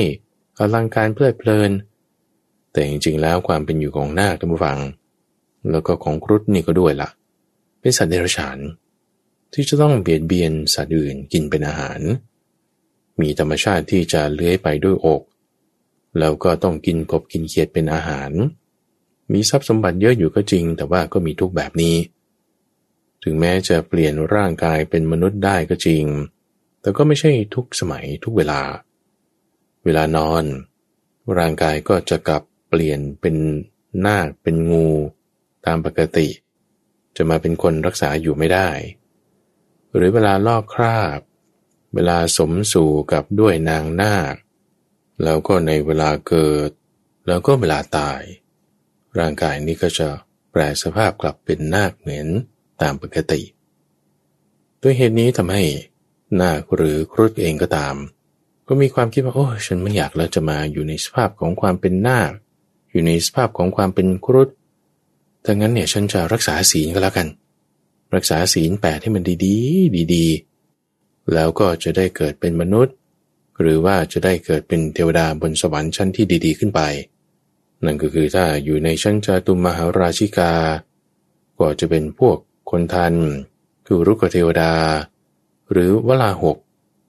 อลังการเพลิดเพลิน แต่จริงๆแล้วความเป็นอยู่ของนาคท่านผู้ฟัง แล้วก็ของครุฑนี่ก็ด้วยละ่ะ เป็นสัตว์เดรัจฉาน ที่จะต้องเบียดเบียนสัตว์อื่นกินเป็นอาหาร มีธรรมชาติที่จะเลื้อยไปด้วยอก แล้วก็ต้องกินกบกินเขียดเป็นอาหาร มีทรัพย์สมบัติเยอะอยู่ก็จริง แต่ว่าก็มีทุกแบบนี้ ถึงแม้จะเปลี่ยนร่างกายเป็นมนุษย์ได้ก็จริง แต่ก็ไม่ใช่ทุกสมัยทุกเวลา เวลานอน ร่างกายก็จะกลับเปลี่ยนเป็นนาคเป็นงูตามปกติ จะมาเป็นคนรักษาอยู่ไม่ได้ หรือเวลาลอกคราบ เวลาสมสู่กับด้วยนางนาค แล้วก็ในเวลาเกิด แล้วก็เวลาตาย ร่างกายนี้ก็จะแปลสภาพกลับเป็นนาคเหมือนตามปกติ ด้วยเหตุนี้ทำให้ นาคหรือครุฑเองก็ตาม ก็มีความคิดว่าโอ้ฉันไม่อยากแล้วจะมาอยู่ในสภาพของความเป็นนาค อยู่ในสภาพของความเป็นครุฑถ้างั้นเนี่ยฉันจะรักษาศีลก็แล้วกัน รักษาศีลแปดให้มันดีๆ ดีๆ แล้วก็จะได้เกิดเป็นมนุษย์ หรือว่าจะได้เกิดเป็นเทวดาบนสวรรค์ชั้นที่ดี ๆ ขึ้นไป นั่นก็คือถ้าอยู่ในชั้นจาตุมมหาราชิกา ก็จะเป็นพวกคนทันคือรุกเทวดา หรือวลาหก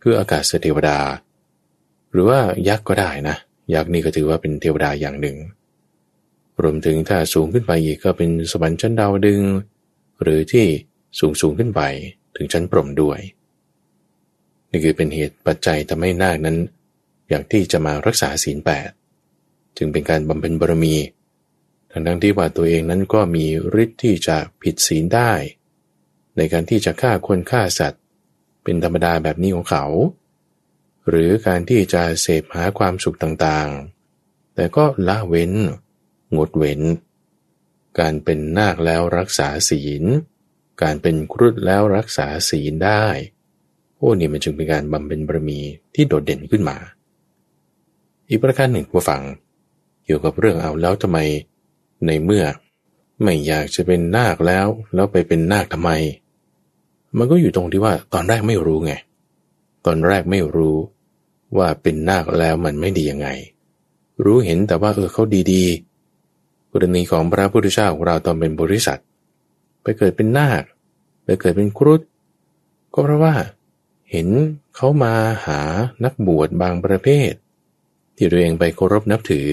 คืออากาศเทวดา หรือว่ายักษ์ก็ได้นะ ยักษ์นี่ก็ถือว่าเป็นเทวดาอย่างหนึ่ง รวมถึงถ้าสูงขึ้นไปอีกก็เป็นสวรรค์ชั้นดาวดึง หรือที่สูงสูงขึ้นไปถึงชั้นพรหมด้วย นี่คือเป็นเหตุปัจจัยทำให้นาคนั้น อยากที่จะมารักษาศีลแปดจึงเป็นการบำเพ็ญบารมีทั้งทั้งที่ว่าตัวเองนั้นก็มีฤทธิ์ที่จะผิดศีลได้ ในการที่จะฆ่าคนฆ่าสัตว์ เป็นธรรมดาแบบนี้ของเขา หรือการที่จะเสพหาความสุขต่างๆ แต่ก็ละเว้น งดเว้น การเป็นนาคแล้วรักษาศีล การเป็นครุฑแล้วรักษาศีลได้ โอ้นี่มันจึงเป็นการบำเพ็ญบารมีที่โดดเด่นขึ้นมา อีกประการหนึ่งผู้ฟัง เกี่ยวกับเรื่องเอาแล้วทำไมในเมื่อไม่อยากจะเป็นนาคแล้วแล้วไปเป็นนาคทำไม มันก็อยู่ตรงที่ว่าตอนแรกไม่รู้ไง ตอนแรกไม่รู้ว่าเป็นนาคแล้วมันไม่ดียังไง รู้เห็นแต่ว่าเออเขาดีๆกรณีของพระพุทธเจ้าของเราตอนเป็นบริษัท ไปเกิดเป็นนาคไปเกิดเป็นครุฑก็เพราะว่า เห็นเขามาหานักบวชบางประเภท ที่ตัวเองไปเคารพนับถือ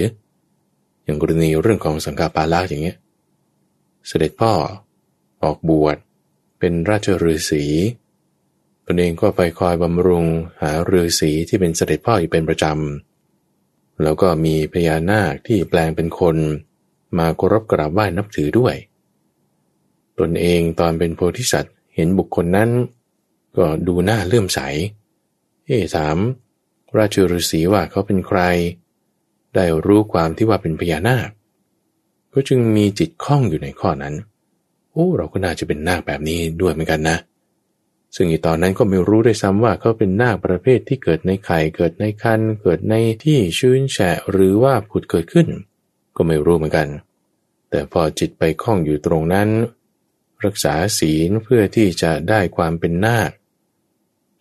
อย่างกรณีเรื่องของสังฆาปาลากอย่างเงี้ย เสด็จพ่อออกบวช เป็นราชฤาษีตนเองก็ไปคอยบำรุงหาฤาษีที่เป็นเสด็จพ่ออยู่เป็นประจำ แล้วก็มีพญานาคที่แปลงเป็นคนมาเคารพกราบไหว้นับถือด้วย ตนเองตอนเป็นโพธิสัตว์เห็นบุคคลนั้น ก็ดูหน้าเลื่อมใส เอ๊ถาม ราชฤาษีว่าเขาเป็นใคร ได้รู้ความที่ว่าเป็นพญานาค ก็จึงมีจิตคล้องอยู่ในข้อนั้น โอ้เราก็น่าจะเป็นนาคแบบนี้ด้วยเหมือนกันนะ ซึ่งอีตอนนั้นก็ไม่รู้ด้วยซ้ำว่าเขาเป็นนาคประเภทที่เกิดในไข่เกิดในคันเกิดในที่ชื้นแฉะหรือว่าผุดเกิดขึ้น ก็ไม่รู้เหมือนกัน แต่พอจิตไปคล้องอยู่ตรงนั้น รักษาศีลเพื่อที่จะได้ความเป็นนาค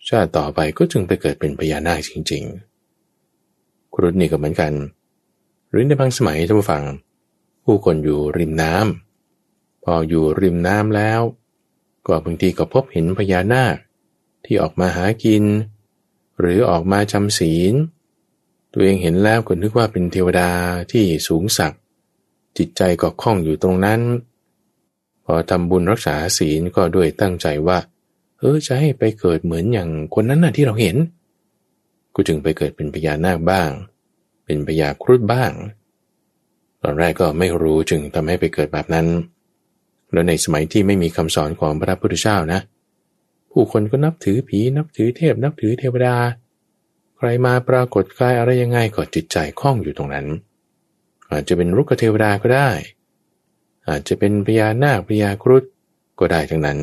ชาติต่อไปก็จึงไปเกิดเป็นพญานาคจริง ๆ ครุฑนี่ก็เหมือนกัน หรือในบางสมัยท่านผู้ฟัง ผู้คนอยู่ริมน้ำ พออยู่ริมน้ำแล้ว ก็บางทีก็พบเห็นพญานาคที่ออกมาหากิน หรือออกมาจำศีล ตัวเองเห็นแล้วก็นึกว่าเป็นเทวดาที่สูงสักจิตใจก็คล้องอยู่ตรงนั้น พอทำบุญรักษาศีลก็ด้วยตั้งใจว่า เออจะให้ไปเกิดเหมือนอย่างคนนั้นน่ะที่เราเห็น ก็จึงไปเกิดเป็นพญานาคบ้าง เป็นพญาครุฑบ้าง ตอนแรกก็ไม่รู้จึงทำให้ไปเกิดแบบนั้น แล้วในสมัยที่ไม่มีคำสอนของพระพุทธเจ้านะ ผู้คนก็นับถือผีนับถือเทพนับถือเทวดา ใครมาปรากฏกายอะไรยังไงก็จิตใจคล้องอยู่ตรงนั้น อาจจะเป็นรุกเทวดาก็ได้ อาจจะเป็นพญานาคพญาครุฑก็ได้ทั้งนั้น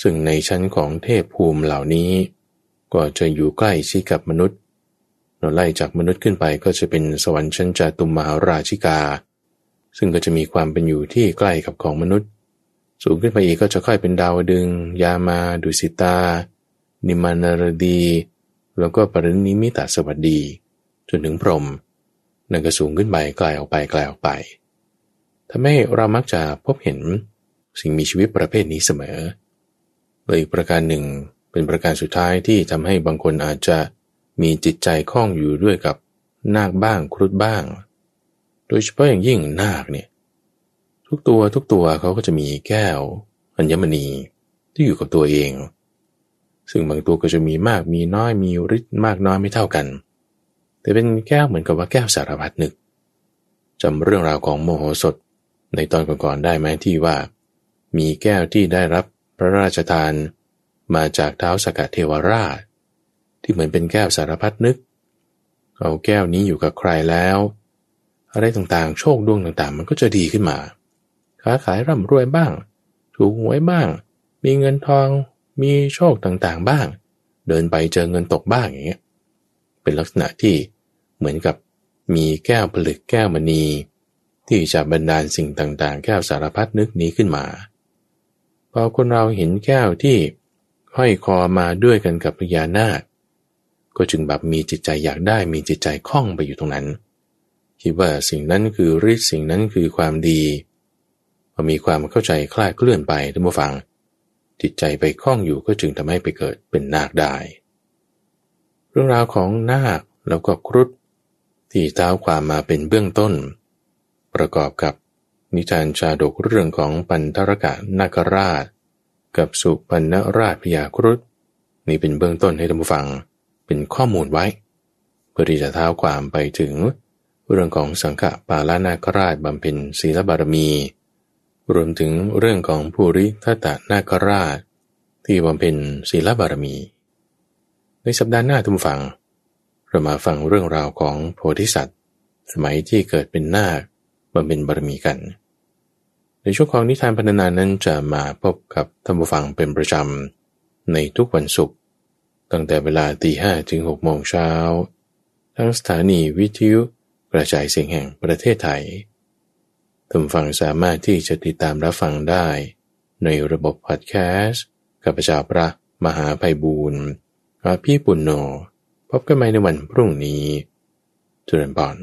ซึ่งในชั้นของเทพภูมิเหล่านี้ ก็จะอยู่ใกล้ชิดกับมนุษย์เราไล่จากมนุษย์ขึ้นไปก็จะเป็นสวรรค์ชั้นจตุมมหาราชิกา ซึ่งก็จะมีความเป็นอยู่ที่ใกล้กับของมนุษย์ สูงขึ้นไปอีกก็จะค่อยเป็นดาวดึง ยามาดุสิตา นิมานารดี แล้วก็ปรินิมิตาสวัสดี จนถึงพรหมนั่นก็สูงขึ้นไปไกลออกไปไกลออกไปทำให้เรามักจะพบเห็นสิ่งมีชีวิตประเภทนี้เสมอเลยประการหนึ่งเป็นประการสุดท้ายที่ทำให้บางคนอาจจะมีจิตใจคล้องอยู่ด้วยกับนาคบ้างครุฑบ้าง ดยเฉพาะอย่างยิ่งนาคเนี่ยทุกตัวทุกตัวเขาก็จะมีแก้ว อัญมณีที่อยู่กับตัวเอง ซึ่งบางตัวก็จะมีมากมีน้อยมีฤทธิ์มากน้อยไม่เท่ากัน แต่เป็นแก้วเหมือนกับว่าแก้วสารพัดนึกจำเรื่องราวของโมโหสถในตอนก่อนๆได้ไหมที่ว่า มีแก้วที่ได้รับพระราชทานมาจากเท้าสกัดเทวราช ที่เหมือนเป็นแก้วสารพัดนึก เอาแก้วนี้อยู่กับใครแล้ว อะไรต่างๆ โชคดวงต่างๆ มันก็จะดีขึ้นมา ค้าขายร่ำรวยบ้าง ถูกหวยบ้าง มีเงินทอง มีโชคต่างๆ บ้าง เดินไปเจอเงินตกบ้างอย่างเงี้ย เป็นลักษณะที่เหมือนกับมีแก้วผลึกแก้วมณี ที่จะบรรดาลสิ่งต่างๆ แก้วสารพัดนึกนี้ขึ้นมา พอคนเราเห็นแก้วที่ห้อยคอมาด้วยกันกับพญานาค ก็จึงแบบมีจิตใจอยากได้มีจิตใจคล้องไปอยู่ตรงนั้น คิดว่าสิ่งนั้นคือฤทธิ์สิ่งนั้นคือความดีพอมีความเข้าใจคลาดเคลื่อนไปท่านผู้ฟัง จิตใจไปคล้องอยู่ก็จึงทำให้ไปเกิดเป็นนาคได้ เรื่องราวของนาคแล้วก็ครุฑที่เท้าความมาเป็นเบื้องต้น ประกอบกับนิทานชาดกเรื่องของปันทรกะนาคราช กับสุปันนราชพยาครุฑนี่เป็นเบื้องต้นให้ท่านผู้ฟังเป็นข้อมูลไว้ เพื่อที่จะเท้าความไปถึง เรื่องของสังฆปาลานาคราชบำเพ็ญศีลบารมี รวมถึงเรื่องของภูริทัตนาคราช ที่บำเพ็ญศีลบารมี ในสัปดาห์หน้าทุกฝัง เรามาฟังเรื่องราวของโพธิสัตว์ สมัยที่เกิดเป็นนาคบำเพ็ญบารมีกัน ในช่วงของนิทานพันนานั้นจะมาพบกับท่านผู้ฟังเป็นประจำในทุกวันศุกร์ตั้งแต่เวลาตีห้ถึงหกโมงเช้าทั้งสถานีวิทยุ กระจายเสียงแห่งประเทศไทยท่านฟังสามารถที่จะติดตามรับฟังได้ ในระบบพอดแคสต์กับพระเจ้าพระมหาภัยบูรณ์พี่ปุณโญพบกันใหม่ในวันพรุ่งนี้จุลนบอน